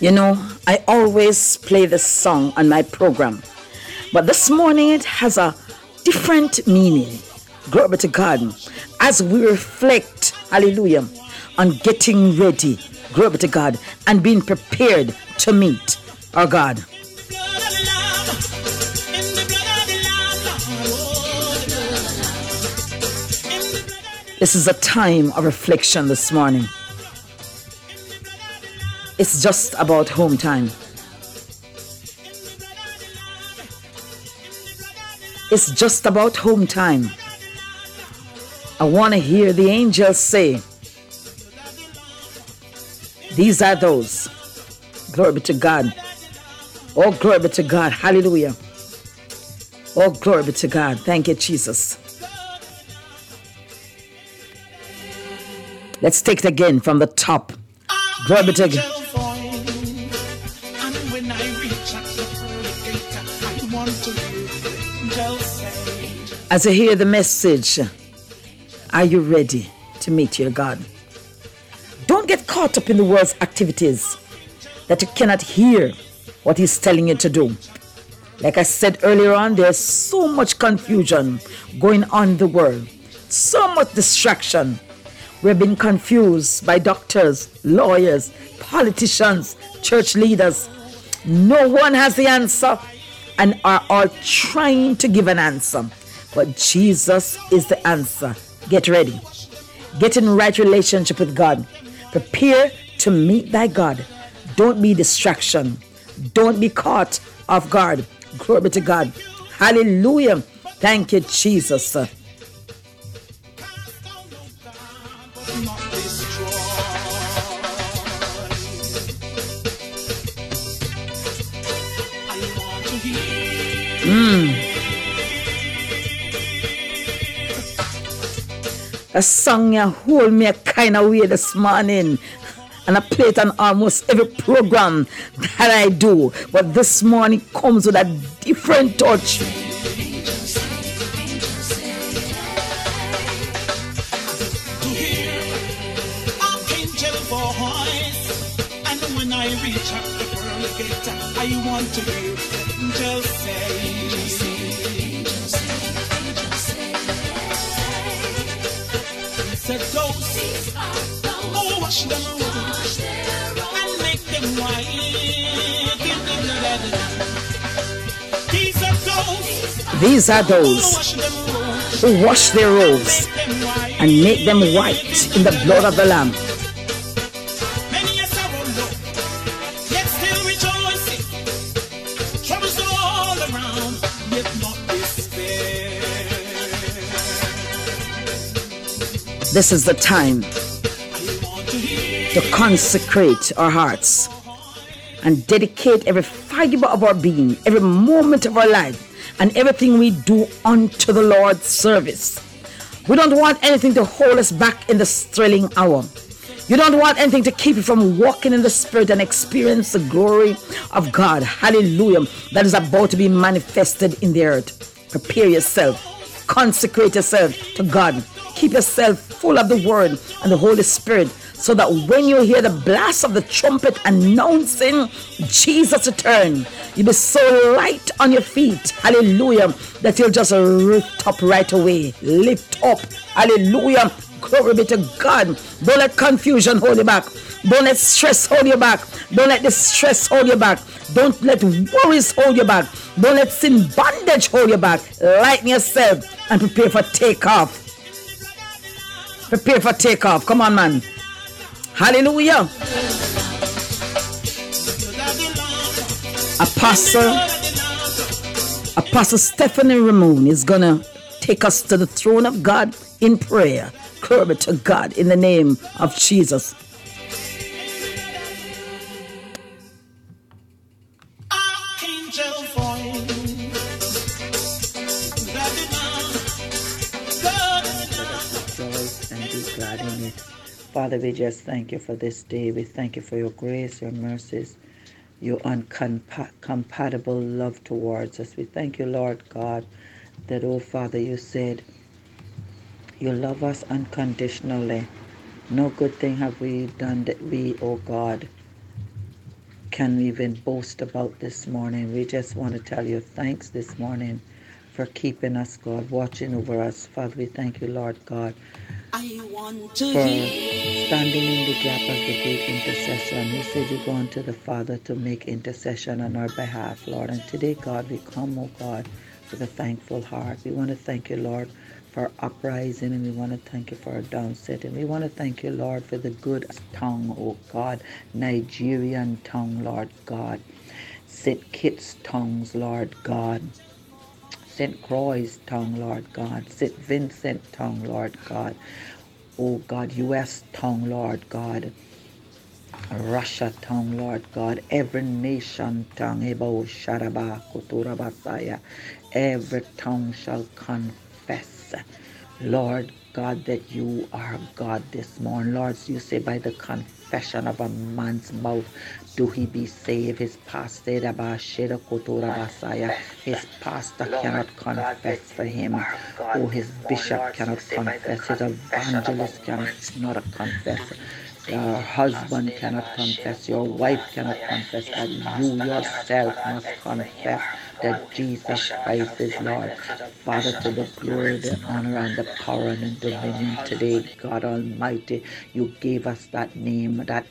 You know, I always play this song on my program, but this morning it has a different meaning. Glory to God. As we reflect, hallelujah, on getting ready, glory to God, and being prepared to meet our God. This is a time of reflection this morning. It's just about home time. It's just about home time. I want to hear the angels say, These are those. Glory be to God. Oh, glory be to God. Hallelujah. Oh, glory be to God. Thank you, Jesus. Let's take it again from the top. Glory be to God. As you hear the message, are you ready to meet your God? Don't get caught up in the world's activities that you cannot hear what He's telling you to do. Like I said earlier on, there's so much confusion going on in the world, so much distraction. We're being confused by doctors, lawyers, politicians, church leaders. No one has the answer and are all trying to give an answer. But Jesus is the answer. Get ready. Get in right relationship with God. Prepare to meet thy God. Don't be distraction. Don't be caught off guard. Glory be to God. Hallelujah. Thank you, Jesus. Cast A song ya hold me a kind of way this morning. And I play it on almost every program that I do. But this morning comes with a different touch. I want to hear angels say, say. Said those who wash them and make them white in the blood of the Lamb. These are those These are who those wash who wash their robes them and make them white in the blood of the Lamb. This is the time to consecrate our hearts and dedicate every fiber of our being, every moment of our life, and everything we do unto the Lord's service. We don't want anything to hold us back in this thrilling hour. You don't want anything to keep you from walking in the Spirit and experience the glory of God. Hallelujah. That is about to be manifested in the earth. Prepare yourself. Consecrate yourself to God. Keep yourself full of the Word and the Holy Spirit so that when you hear the blast of the trumpet announcing Jesus' return, you'll be so light on your feet, hallelujah, that you'll just lift up right away. Lift up, hallelujah. Glory be to God. Don't let confusion hold you back. Don't let stress hold you back. Don't let distress hold you back. Don't let worries hold you back. Don't let sin bondage hold you back. Lighten yourself and prepare for takeoff. Prepare for takeoff. Come on, man. Hallelujah. Apostle Apostle Stephanie Ramon is gonna take us to the throne of God in prayer. Glory to God in the name of Jesus. Father, we just thank you for this day. We thank you for your grace, your mercies, your uncompatible love towards us. We thank you, Lord God, that, oh Father, you said you love us unconditionally. No good thing have we done that we, oh God, can even boast about this morning. We just want to tell you thanks this morning for keeping us, God, watching over us. Father, we thank you, Lord God, I want to for hear. standing in the gap as the great intercessor. And you said you're going to the Father to make intercession on our behalf, Lord. And today, God, we come, oh God, with a thankful heart. We want to thank you, Lord, for uprising, and we want to thank you for our downset and We want to thank you, Lord, for the good tongue, oh God, Nigerian tongue, Lord God. St. Kitts tongues, Lord God. St. Croix's tongue, Lord God. St. Vincent tongue, Lord God. Oh God, U.S. tongue, Lord God. Russia tongue, Lord God. Every nation tongue. Ebo Sharaba Kutura Basaya. Every tongue shall confess. Lord God, that you are God this morning. Lord, you say by the confession of a man's mouth do he be saved. His pastor, his pastor cannot confess for him. Oh, his bishop cannot confess. His evangelist cannot confess. Your husband cannot confess. Your wife cannot confess. That you yourself must confess that Jesus Christ is Lord. Father, to the glory, the honor, and the power and the dominion today, God Almighty, you gave us that name, that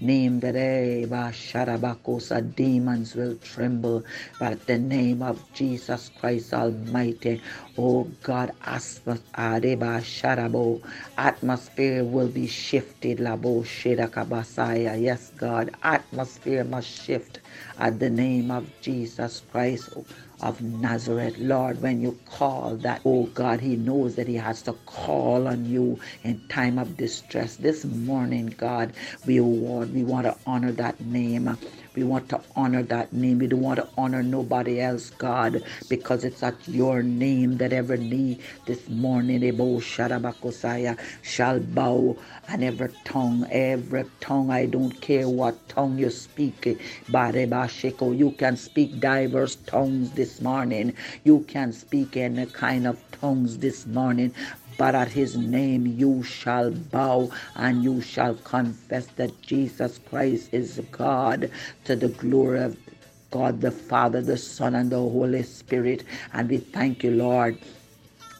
name that eh, ba sharabakosa demons will tremble but the name of Jesus Christ Almighty. Oh God adeba sharabo atmosphere will be shifted labo shedakabasaya yes God atmosphere must shift at the name of Jesus Christ of Nazareth. Lord, when you call that, oh God, he knows that he has to call on you in time of distress. This morning, God, we want, we want to honor that name. We want to honor that name. We don't want to honor nobody else, God, because it's at your name that every knee this morning, Ebo Sharabakosaya, shall bow, and every tongue, every tongue, I don't care what tongue you speak, Bareba Sheko, you can speak diverse tongues this morning. You can speak any kind of tongues this morning but at his name you shall bow and you shall confess that Jesus Christ is God to the glory of God the Father, the Son, and the Holy Spirit. And we thank you, Lord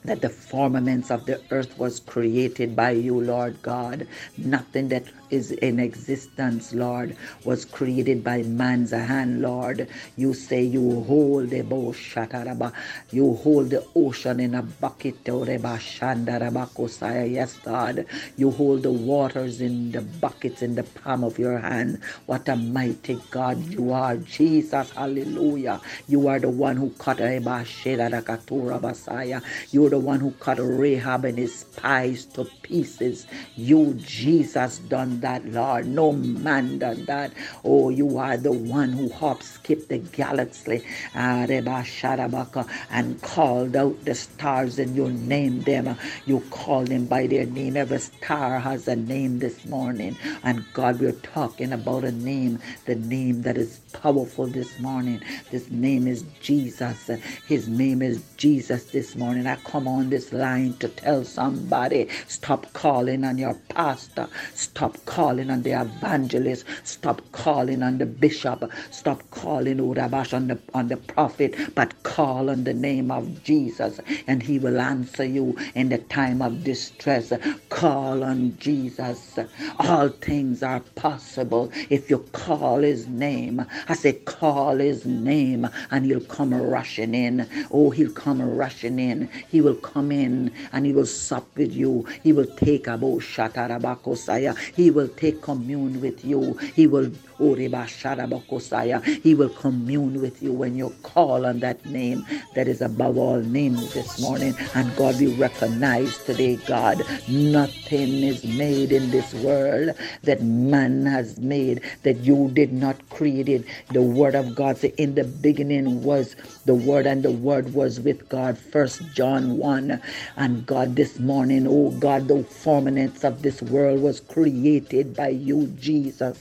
that the firmaments of the earth was created by you, Lord God. Nothing that is in existence, Lord, was created by man's hand, Lord. You say you hold the bow shataraba. You hold the ocean in a bucket, Oreba Shandarabakosaya. Yes, God. You hold the waters in the buckets in the palm of your hand. What a mighty God you are, Jesus. Hallelujah. You are the one who cut Eba Shedadakatura Basaya. You're the one who cut Rahab and his spies to pieces. You, Jesus, done that, Lord. No man done that. Oh, you are the one who hop, skip the galaxy, ah, Sharabaka, and called out the stars and you named them. You called them by their name. Every star has a name this morning. And God, we're talking about a name, the name that is powerful this morning. This name is Jesus. His name is Jesus this morning. I come on this line to tell somebody stop calling on your pastor, stop calling on the evangelist, stop calling on the bishop, stop calling oh, Urabash on the on the prophet, but call on the name of Jesus and he will answer you in the time of distress. Call on Jesus. All things are possible if you call his name. I say call his name and he'll come rushing in. Oh, he'll come rushing in. He will come in and he will sup with you. He will take Shatarabakosaya. He will take commune with you. He will oh, He will commune with you when you call on that name that is above all names this morning. And God, we recognize today, God, nothing is made in this world that man has made that you did not create it. The word of God said, in the beginning was the word, and the word was with God. First John 1. And God, this morning, oh God, the firmaments of this world was created by you, Jesus.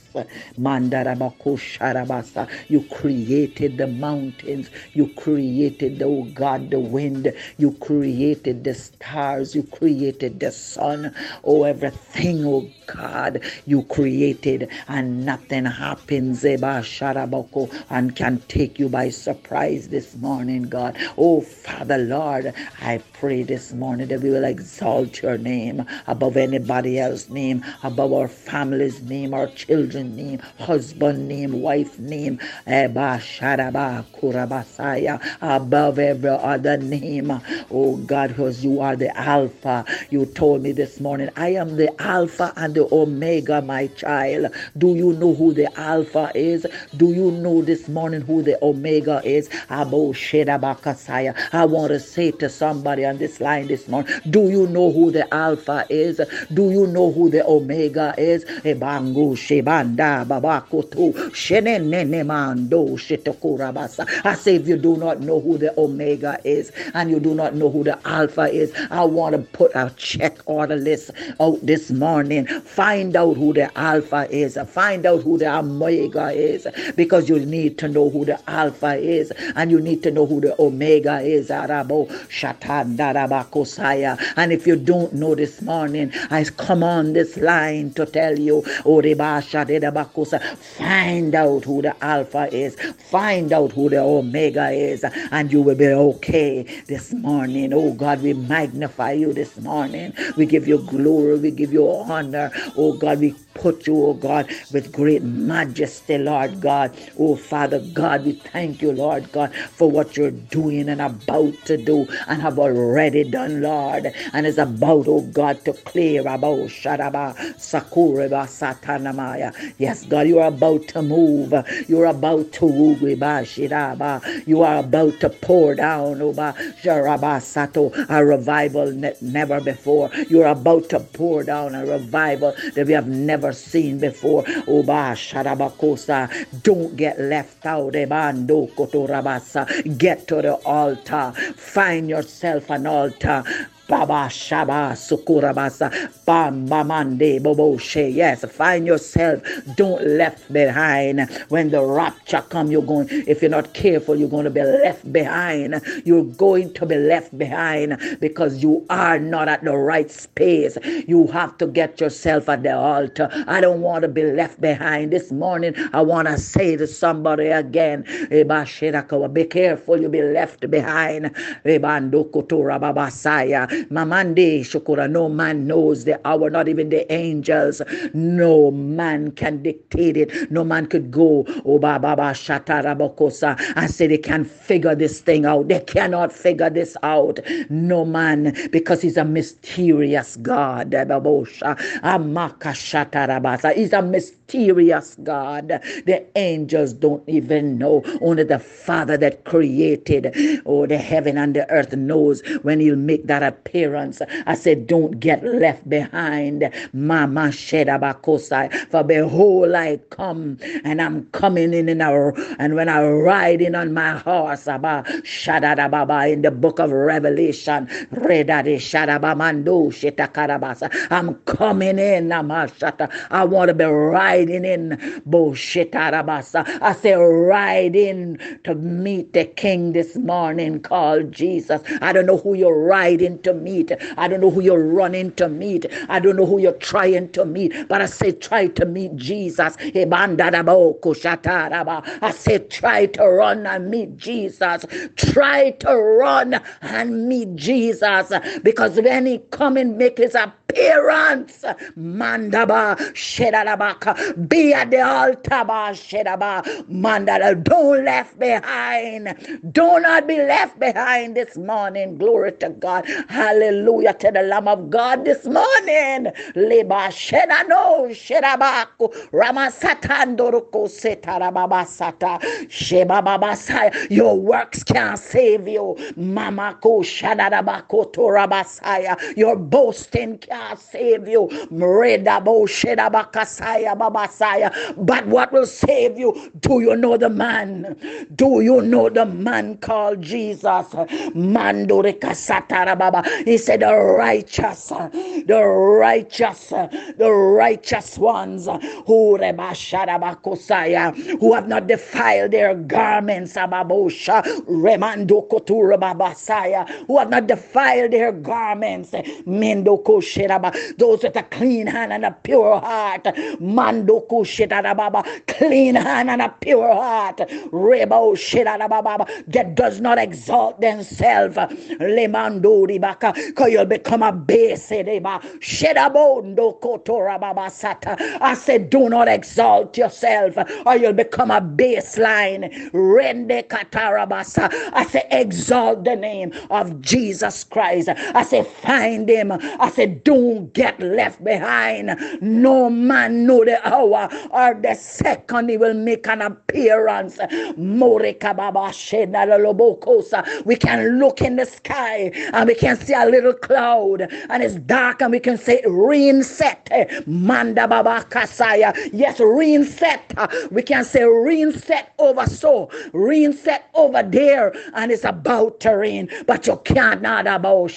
Mandarabakosharabasa. You created the mountains. You created, oh God, the wind. You created the stars. You created the sun. Oh, everything, oh God, you created, and nothing happens Eba Sharabako, and can take you by surprise this morning, God. Oh, Father, Lord, I pray this morning that we will exalt your name above anybody else's name, above our family's name, our children's name, husband name, wife name, Eba Sharaba Kurabasaya, above every other name. Oh God, because you are the Alpha. You told me this morning, I am the Alpha and the Omega, my child. Do you know who the Alpha is? Do you know this morning who the Omega is? Abo Shedabakasaya. I want to say to somebody on this line this morning, do you know who the Alpha is? Do you know who the Omega is? Ebangu Shebanda Babakoto Shenene Mando Shitokurabasa. I say if you do not know who the Omega is and you do not know who the Alpha is, I want to put a check order list out this morning. Find out who the Alpha is. Find out who the Omega is because you need to know who the Alpha is and you need to know who the Omega is. Arabo Shatandarabakosaya. And if you don't know this morning, I come on this line to tell you, oh, Oribasha Dedabakosa, find out who the Alpha is, find out who the Omega is, and you will be okay this morning. Oh God, we magnify you this morning. We give you glory, we give you honor. Oh God, we put you, oh God, with great majesty, Lord God. Oh Father God, we thank you, Lord God, for what you're doing and about to do and have already done, Lord. And is about, oh God, to clear about Sharaba Satanamaya. Yes, God, you are about to move. You're about to Shiraba. You are about to pour down oh, Oba Sharaba Sato a revival ne- never before. You're about to pour down a revival that we have never seen before. Oh, Oba Sharabakosa. Don't get left out. Eh, Ebando Kotorabasa. Get to the altar. Find yourself an altar Baba Shaba Sukurabasa Bam Bamande Bobo She. Yes, find yourself. Don't left behind. When the rapture come, you're going, if you're not careful, you're going to be left behind. You're going to be left behind because you are not at the right space. You have to get yourself at the altar. I don't want to be left behind. This morning, I want to say to somebody again, be careful, you'll be left behind. Mamande Shukura, no man knows the hour, not even the angels. No man can dictate it. No man could go, oh Baba Shatarabokosa, and say they can figure this thing out. They cannot figure this out. No man, because he's a mysterious God. He's a mysterious God. The angels don't even know. Only the Father that created oh the heaven and the earth knows when he'll make that appearance. I said, Don't get left behind. Mama Shedabakosai. For behold, I come and I'm coming in and when I ride in on my horse, Abba Shadadababa in the book of Revelation, Shetakarabasa. I'm coming in, Namashata. I want to be riding in Boshetarabasa. I say ride in to meet the king this morning called Jesus. I don't know who you're riding to meet. I don't know who you're running to meet. I don't know who you're trying to meet. But I say try to meet Jesus. I say try to run and meet Jesus. Try to run and meet Jesus. Because when he come and make his appearance, Mandaba Shedalabaka, be at the altar, ba, Shedaba Mandala. Don't left behind. Do not be left behind this morning. Glory to God. Hallelujah to the Lamb of God this morning. Leba Shedano Shedabaku Ramasatandoroko Setarababasata Shebababasaya. Your works can't save you. Mamako Shadabako Torabasaya. Your boasting can't save you. Mredabo Shedabakasaya But what will save you? Do you know the man? Do you know the man called Jesus? He said, The righteous, the righteous, the righteous ones who who have not defiled their garments, who have not defiled their garments, those with a clean hand and a pure heart, Mandoko Shitarababa, clean hand and a pure heart, Rebo Shitarababa, that does not exalt themselves, Lemando Ribaka, because you'll become a base, Reba, Shirabondo Kotorababa Sata. I said, do not exalt yourself, or you'll become a baseline. Rende Katarabasa. I say, exalt the name of Jesus Christ. I say, find him. I say, don't get left behind. No man know the or the second he will make an appearance. We can look in the sky and we can see a little cloud and it's dark and we can say rain set. Manda Baba Kasaya. Yes, rain set. We can say rain set over so, rain set over there, and it's about to rain. But you cannot about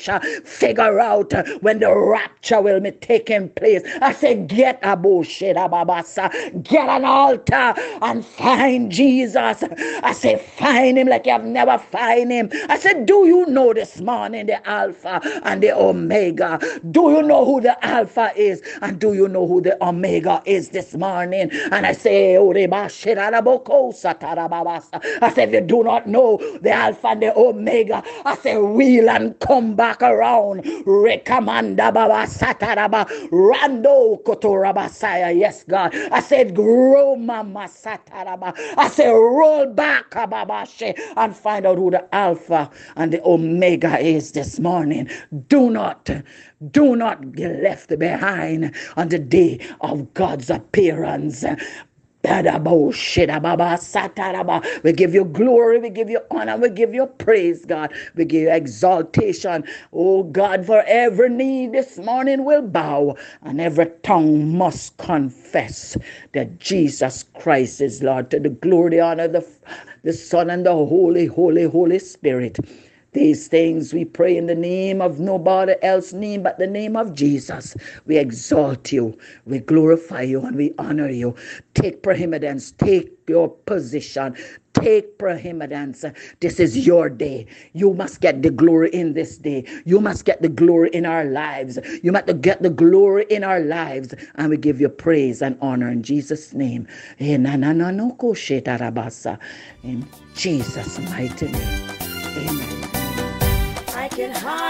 figure out when the rapture will be taking place. I say, get a bullshit, Ababasa. Get an altar and find Jesus. I say, find him like you have never find him. I said, do you know this morning the Alpha and the Omega? Do you know who the Alpha is? And do you know who the Omega is this morning? And I say, oh, Satarababasa. I said, if you do not know the Alpha and the Omega, I say, wheel and come back around. Rekamanda Baba Sataraba Rando Kotorabasaya. Yes, God. I said, grow Mama Sataraba. I said, roll back Ababashe and find out who the Alpha and the Omega is this morning. Do not, do not get left behind on the day of God's appearance. We give you glory, we give you honor, we give you praise, God. We give you exaltation. Oh God, for every knee this morning will bow and every tongue must confess that Jesus Christ is Lord. To the glory, honor, the, the Son, and the Holy, Holy, Holy Spirit. These things we pray in the name of nobody else name but the name of Jesus. We exalt you, we glorify you, and we honor you. Take preeminence, take your position, take preeminence. This is your day. You must get the glory in this day. You must get the glory in our lives. You must get the glory in our lives. And we give you praise and honor in Jesus' name. In Jesus' mighty name. Amen. I can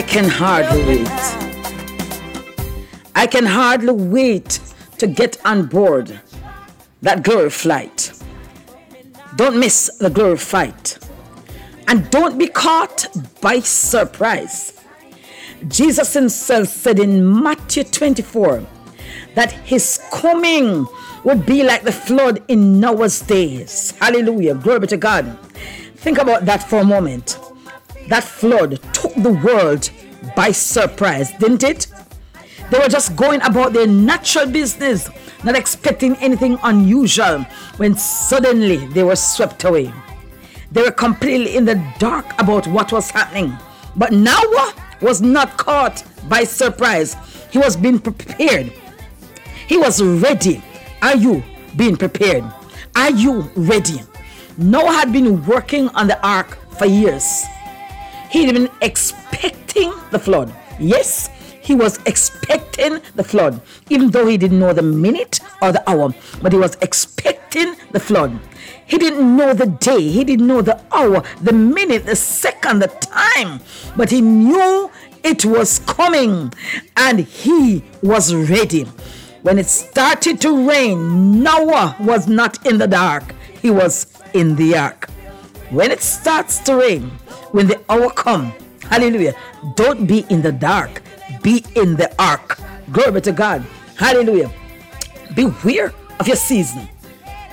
I can hardly wait. I can hardly wait to get on board that glory flight. Don't miss the glory flight. And don't be caught by surprise. Jesus himself said in Matthew 24 that his coming would be like the flood in Noah's days. Hallelujah. Glory be to God. Think about that for a moment. That flood took the world by surprise, didn't it? They were just going about their natural business, not expecting anything unusual, when suddenly they were swept away. They were completely in the dark about what was happening. But Noah was not caught by surprise. He was being prepared. He was ready. Are you being prepared? Are you ready? Noah had been working on the ark for years. He'd been expecting the flood. Yes, he was expecting the flood, even though he didn't know the minute or the hour, but he was expecting the flood. He didn't know the day, he didn't know the hour, the minute, the second, the time, but he knew it was coming and he was ready. When it started to rain, Noah was not in the dark, he was in the ark. When it starts to rain, when the hour come, hallelujah, don't be in the dark, be in the ark. Glory to God. Hallelujah. Beware of your season.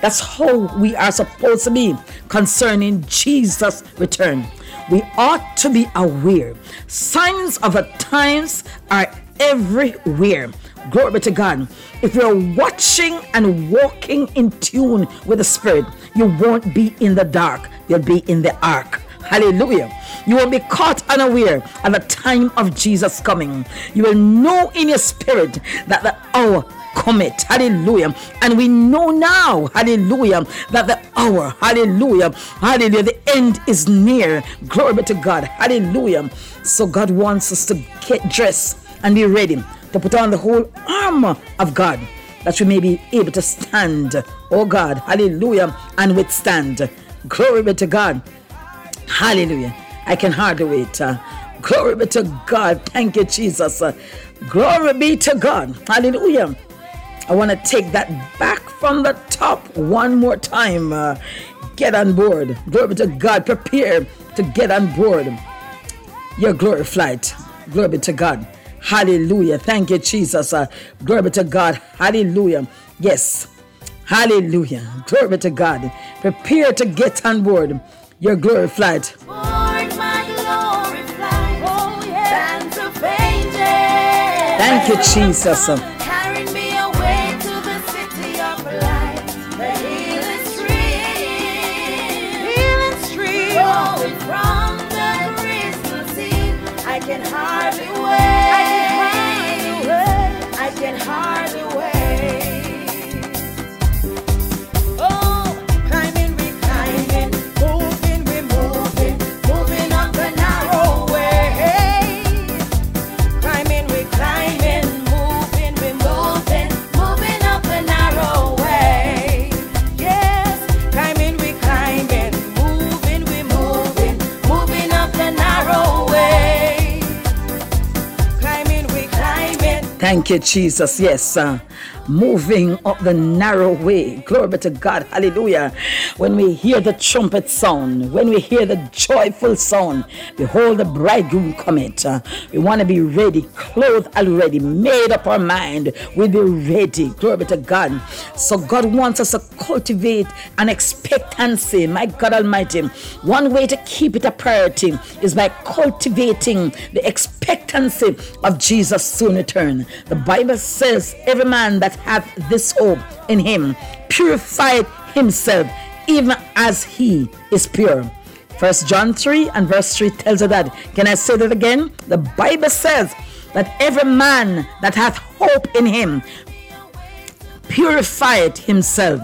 That's how we are supposed to be concerning Jesus' return. We ought to be aware. Signs of the times are everywhere. Glory be to God. If you're watching and walking in tune with the Spirit, you won't be in the dark, you'll be in the ark. Hallelujah. You will be caught unaware at the time of Jesus coming. You will know in your spirit that the hour cometh. Hallelujah. And we know now, hallelujah, that the hour, hallelujah, hallelujah, the end is near. Glory be to God. Hallelujah. So God wants us to get dressed and be ready to put on the whole armor of God that we may be able to stand, oh God, hallelujah, and withstand. Glory be to God. Hallelujah. I can hardly wait. Uh, glory be to God. Thank you, Jesus. Uh, glory be to God. Hallelujah. I want to take that back from the top one more time. Uh, get on board. Glory be to God. Prepare to get on board your glory flight. Glory be to God. Hallelujah. Thank you, Jesus. Uh, glory be to God. Hallelujah. Yes. Hallelujah. Glory be to God. Prepare to get on board your glory flight. Board glory flight. Oh, yeah. Bands of angels. Thank you, Jesus. Thank you, Jesus. Yes, uh, moving up the narrow way. Glory be to God. Hallelujah. When we hear the trumpet sound, when we hear the joyful sound, behold, the bridegroom cometh. Uh, we want to be ready, clothed already, made up our mind. We'll be ready. Glory be to God. So, God wants us to cultivate an expectancy. My God Almighty. One way to keep it a priority is by cultivating the expectancy of Jesus' soon return. The Bible says, Every man that hath this hope in him purified himself, even as he is pure. First John 3 and verse 3 tells us that. Can I say that again? The Bible says that every man that hath hope in him purified himself,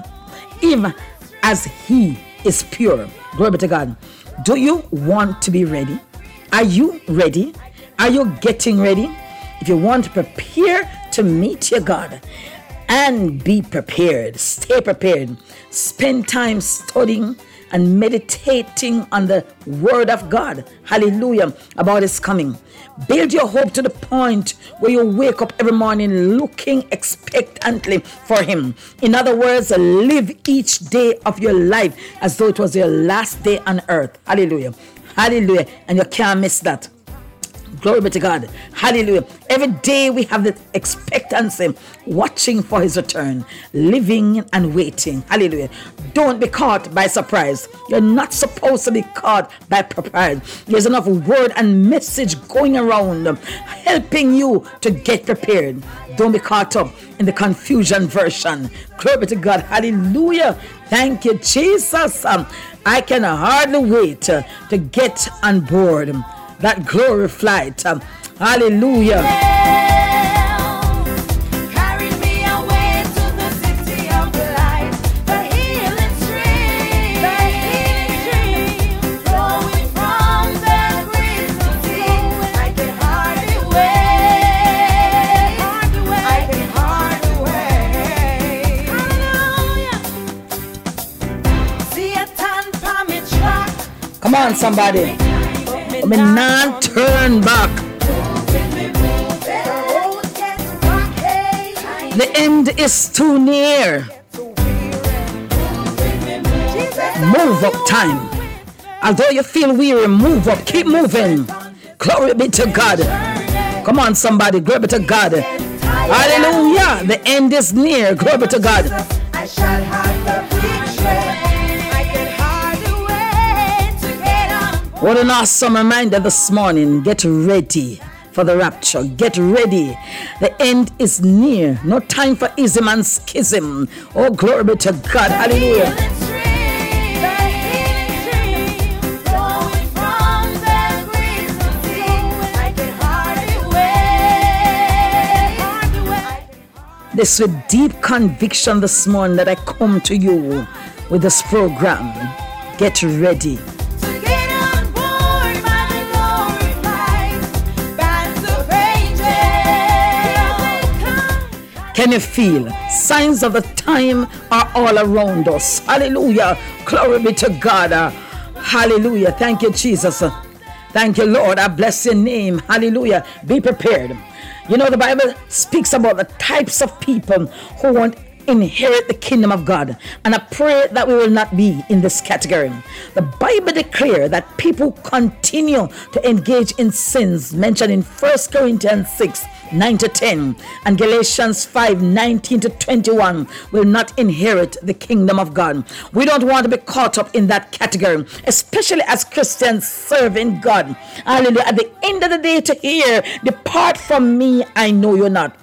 even as he is pure. Glory be to God. Do you want to be ready? Are you ready? Are you getting ready? If you want to prepare to meet your God and be prepared, stay prepared. Spend time studying and meditating on the word of God. Hallelujah. About his coming. Build your hope to the point where you wake up every morning looking expectantly for him. In other words, live each day of your life as though it was your last day on earth. Hallelujah. Hallelujah. And you can't miss that. Glory be to God. Hallelujah. Every day we have the expectancy, watching for his return, living and waiting. Hallelujah. Don't be caught by surprise. You're not supposed to be caught by surprise. There's enough word and message going around helping you to get prepared. Don't be caught up in the confusion version. Glory be to God. Hallelujah. Thank you, Jesus. Um, I can hardly wait uh, to get on board that glory flight. Um, hallelujah. Carry me away to the city of light, the healing stream, the healing stream, flowing from the crystal sea. I can hardly wait, I can hardly wait. Hallelujah. See a tan palm in track. Come on, somebody. I mean, not turn back. The end is too near. Move up time. Although you feel weary, move up. Keep moving. Glory be to God. Come on, somebody. Glory be to God. Hallelujah. The end is near. Glory be to God. What an awesome reminder this morning. Get ready for the rapture. Get ready. The end is near. No time for ism and schism. Oh, glory be to God. Hallelujah. Healing stream, the healing stream, flowing from the crystal sea. I can hardly wait. This with deep conviction this morning that I come to you with this program. Get ready. Can you feel? Signs of the time are all around us. Hallelujah. Glory be to God. Hallelujah. Thank you, Jesus. Thank you, Lord. I bless your name. Hallelujah. Be prepared. You know, the Bible speaks about the types of people who won't inherit the kingdom of God. And I pray that we will not be in this category. The Bible declares that people continue to engage in sins mentioned in 1 Corinthians 6 9 to 10 and Galatians 5 19 to 21 will not inherit the kingdom of God. We don't want to be caught up in that category, especially as Christians serving God. Hallelujah. At the end of the day, to hear, Depart from me, I know you're not.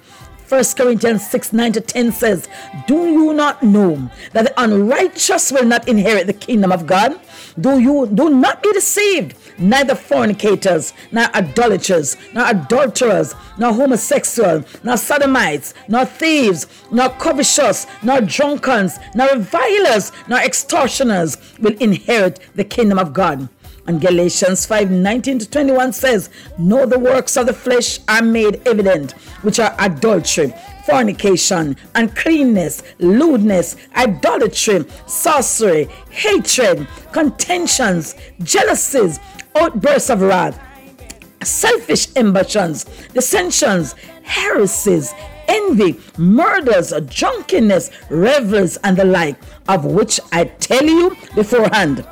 1 Corinthians 6 9 to 10 says, Do you not know that the unrighteous will not inherit the kingdom of God? Do you do not be deceived? Neither fornicators, nor idolaters, nor adulterers, nor homosexuals, nor sodomites, nor thieves, nor covetous, nor drunkards, nor revilers, nor extortioners will inherit the kingdom of God. And Galatians 5 19 to 21 says, Know the works of the flesh are made evident, which are adultery, fornication, uncleanness, lewdness, idolatry, sorcery, hatred, contentions, jealousies, outbursts of wrath, selfish ambitions, dissensions, heresies, envy, murders, drunkenness, revels, and the like, of which I tell you beforehand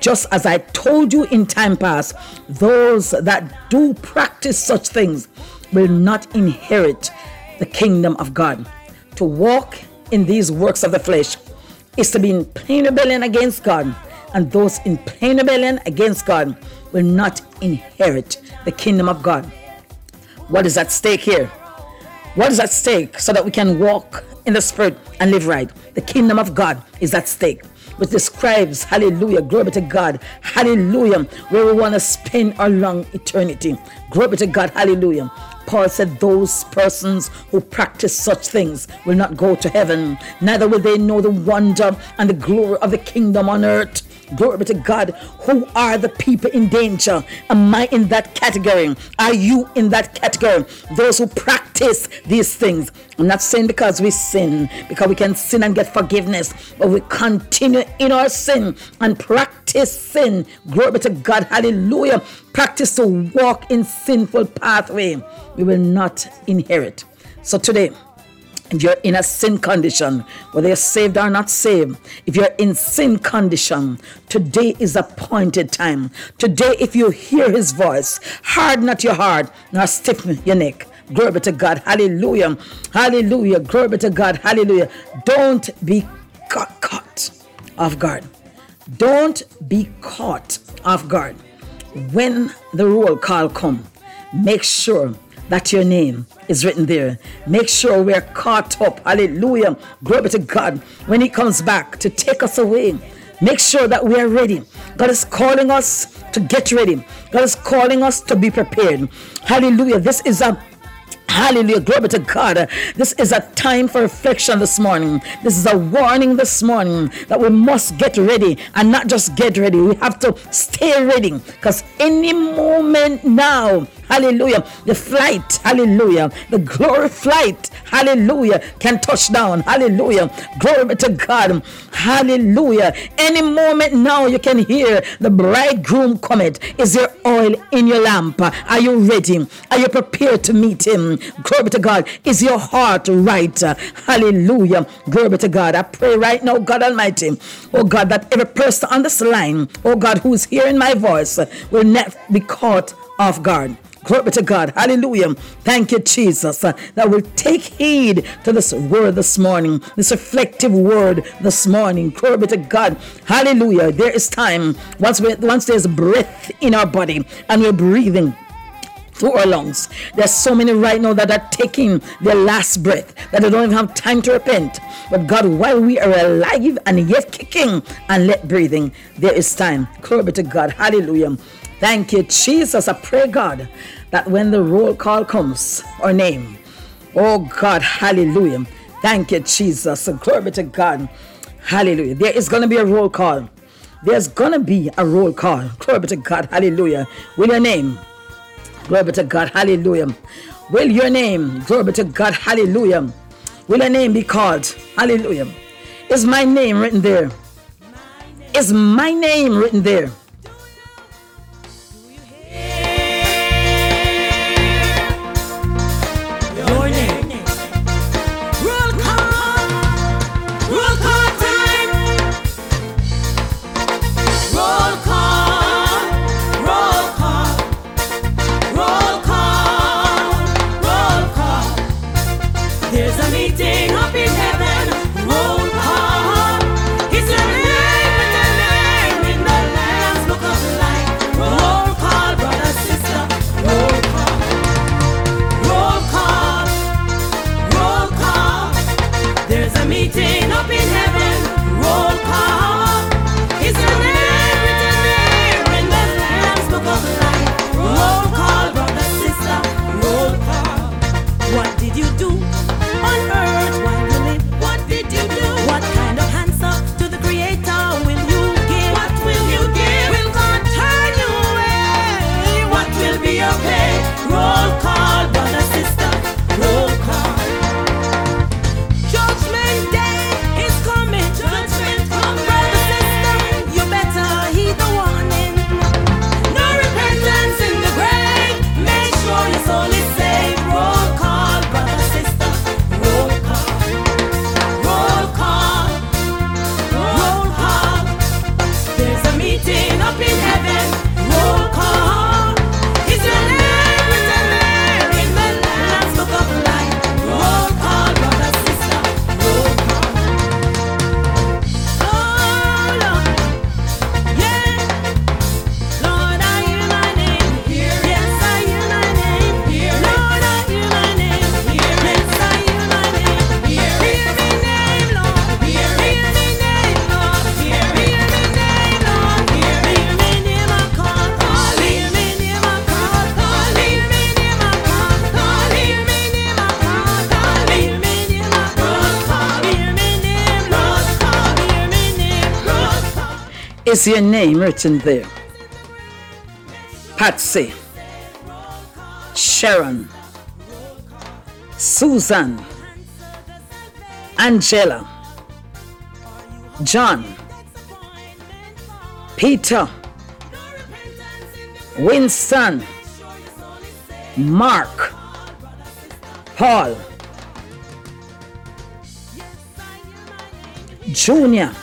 just as I told you in time past, those that do practice such things will not inherit the kingdom of God. To walk in these works of the flesh is to be in plain rebellion against God, and those in plain rebellion against God will not inherit the kingdom of God. What is at stake here? What is at stake so that we can walk in the spirit and live right? The kingdom of God is at stake which describes, hallelujah, glory to God, hallelujah, where we want to spend our long eternity. Glory to God, hallelujah. Paul said, Those persons who practice such things will not go to heaven, neither will they know the wonder and the glory of the kingdom on earth. Glory be to God. Who are the people in danger? Am I in that category? Are you in that category? Those who practice these things. I'm not saying because we sin, because we can sin and get forgiveness, but we continue in our sin and practice sin. Glory be to God. Hallelujah. Practice to walk in sinful pathway. We will not inherit. So today, if you're in a sin condition, whether you're saved or not saved, if you're in sin condition, today is appointed time. Today, if you hear his voice, harden not your heart, nor stiffen your neck. Glory be to God. Hallelujah. Hallelujah. Glory be to God. Hallelujah. Don't be caught, caught off guard. Don't be caught off guard. When the roll call come, make sure that your name is written there. Make sure we're caught up. Hallelujah. Glory to God. When He comes back to take us away, make sure that we are ready. God is calling us to get ready. God is calling us to be prepared. Hallelujah. This is a Hallelujah. Glory to God. This is a time for reflection this morning. This is a warning this morning that we must get ready and not just get ready. We have to stay ready because any moment now, hallelujah, the flight, hallelujah, the glory flight, hallelujah, can touch down. Hallelujah. Glory to God. Hallelujah. Any moment now you can hear the bridegroom coming. Is there oil in your lamp? Are you ready? Are you prepared to meet him? Glory to God. Is your heart right? Hallelujah. Glory to God. I pray right now, God Almighty, oh God, that every person on this line, oh God, who is hearing my voice, will not be caught off guard. Glory to God. Hallelujah. Thank you, Jesus. Uh, that will take heed to this word this morning, this reflective word this morning. Glory to God. Hallelujah. There is time once we once there's breath in our body and we're breathing through our lungs. There's so many right now that are taking their last breath, that they don't even have time to repent. But God, while we are alive and yet kicking and yet breathing, there is time. Glory be to God. Hallelujah. Thank you, Jesus. I pray, God, that when the roll call comes, our name, oh God, hallelujah. Thank you, Jesus. Glory be to God. Hallelujah. There is going to be a roll call. There's going to be a roll call. Glory be to God. Hallelujah. With your name. Glory be to God. Hallelujah. Will your name, glory be to God. Hallelujah. Will a name be called? Hallelujah. Is my name written there? Is my name written there? Is your name written there? Patsy, Sharon, Susan, Angela, John, Peter, Winston, Mark, Paul, Junior,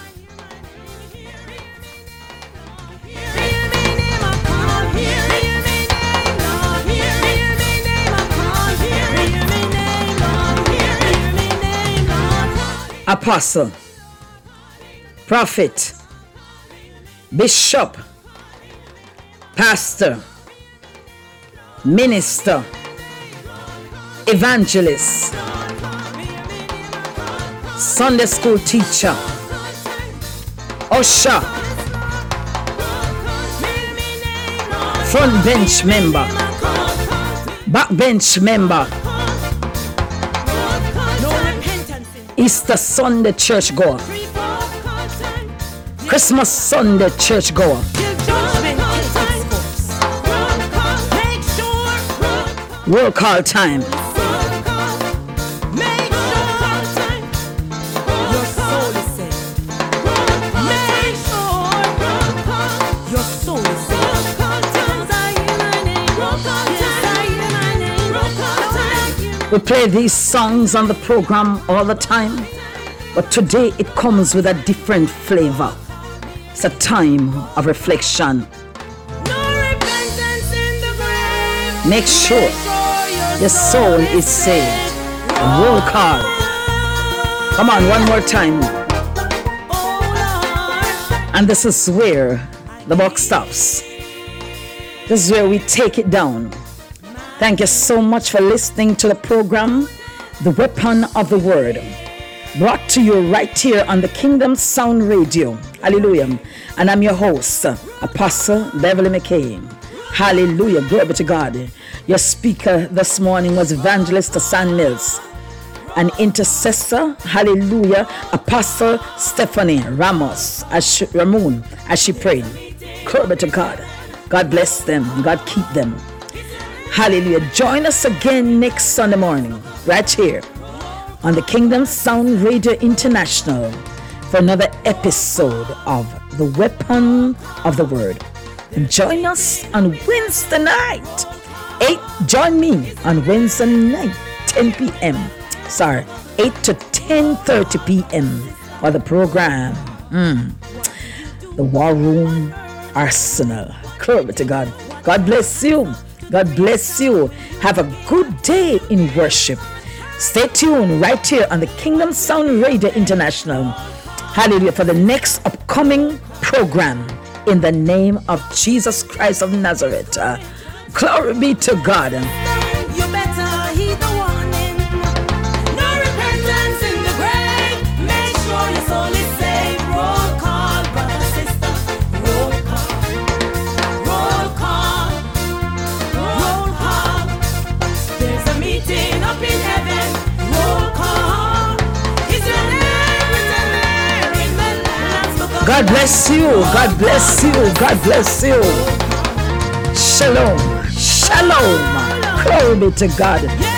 apostle, prophet, bishop, pastor, minister, evangelist, Sunday school teacher, usher, front bench member, back bench member, Easter Sunday church goer, Christmas Sunday church goer, roll call time, We play these songs on the program all the time, but today it comes with a different flavor. It's a time of reflection. Make sure your soul is saved. Roll call. Come on, one more time. And this is where the box stops. This is where we take it down. Thank you so much for listening to the program, The Weapon of the Word, brought to you right here on the Kingdom Sound Radio. Hallelujah. And I'm your host, Apostle Beverley McKay. Hallelujah. Glory be to God. Your speaker this morning was Evangelist Tasan Mills. An intercessor, hallelujah, Apostle Stephanie Ramos, as she, Ramon, as she prayed. Glory be to God. God bless them. God keep them. Hallelujah. Join us again next Sunday morning, right here on the Kingdom Sound Radio International for another episode of The Weapon of the Word. And join us on Wednesday night. 8 join me on Wednesday night 10 p.m. Sorry, 8 to 10:30 p.m. for the program. Mm. The War Room Arsenal. Glory to God. God bless you. God bless you. Have a good day in worship. Stay tuned right here on the Kingdom Sound Radio International. Hallelujah. For the next upcoming program in the name of Jesus Christ of Nazareth. Uh, glory be to God. God bless you. God bless you. God bless you. Shalom. Shalom. Glory be to God.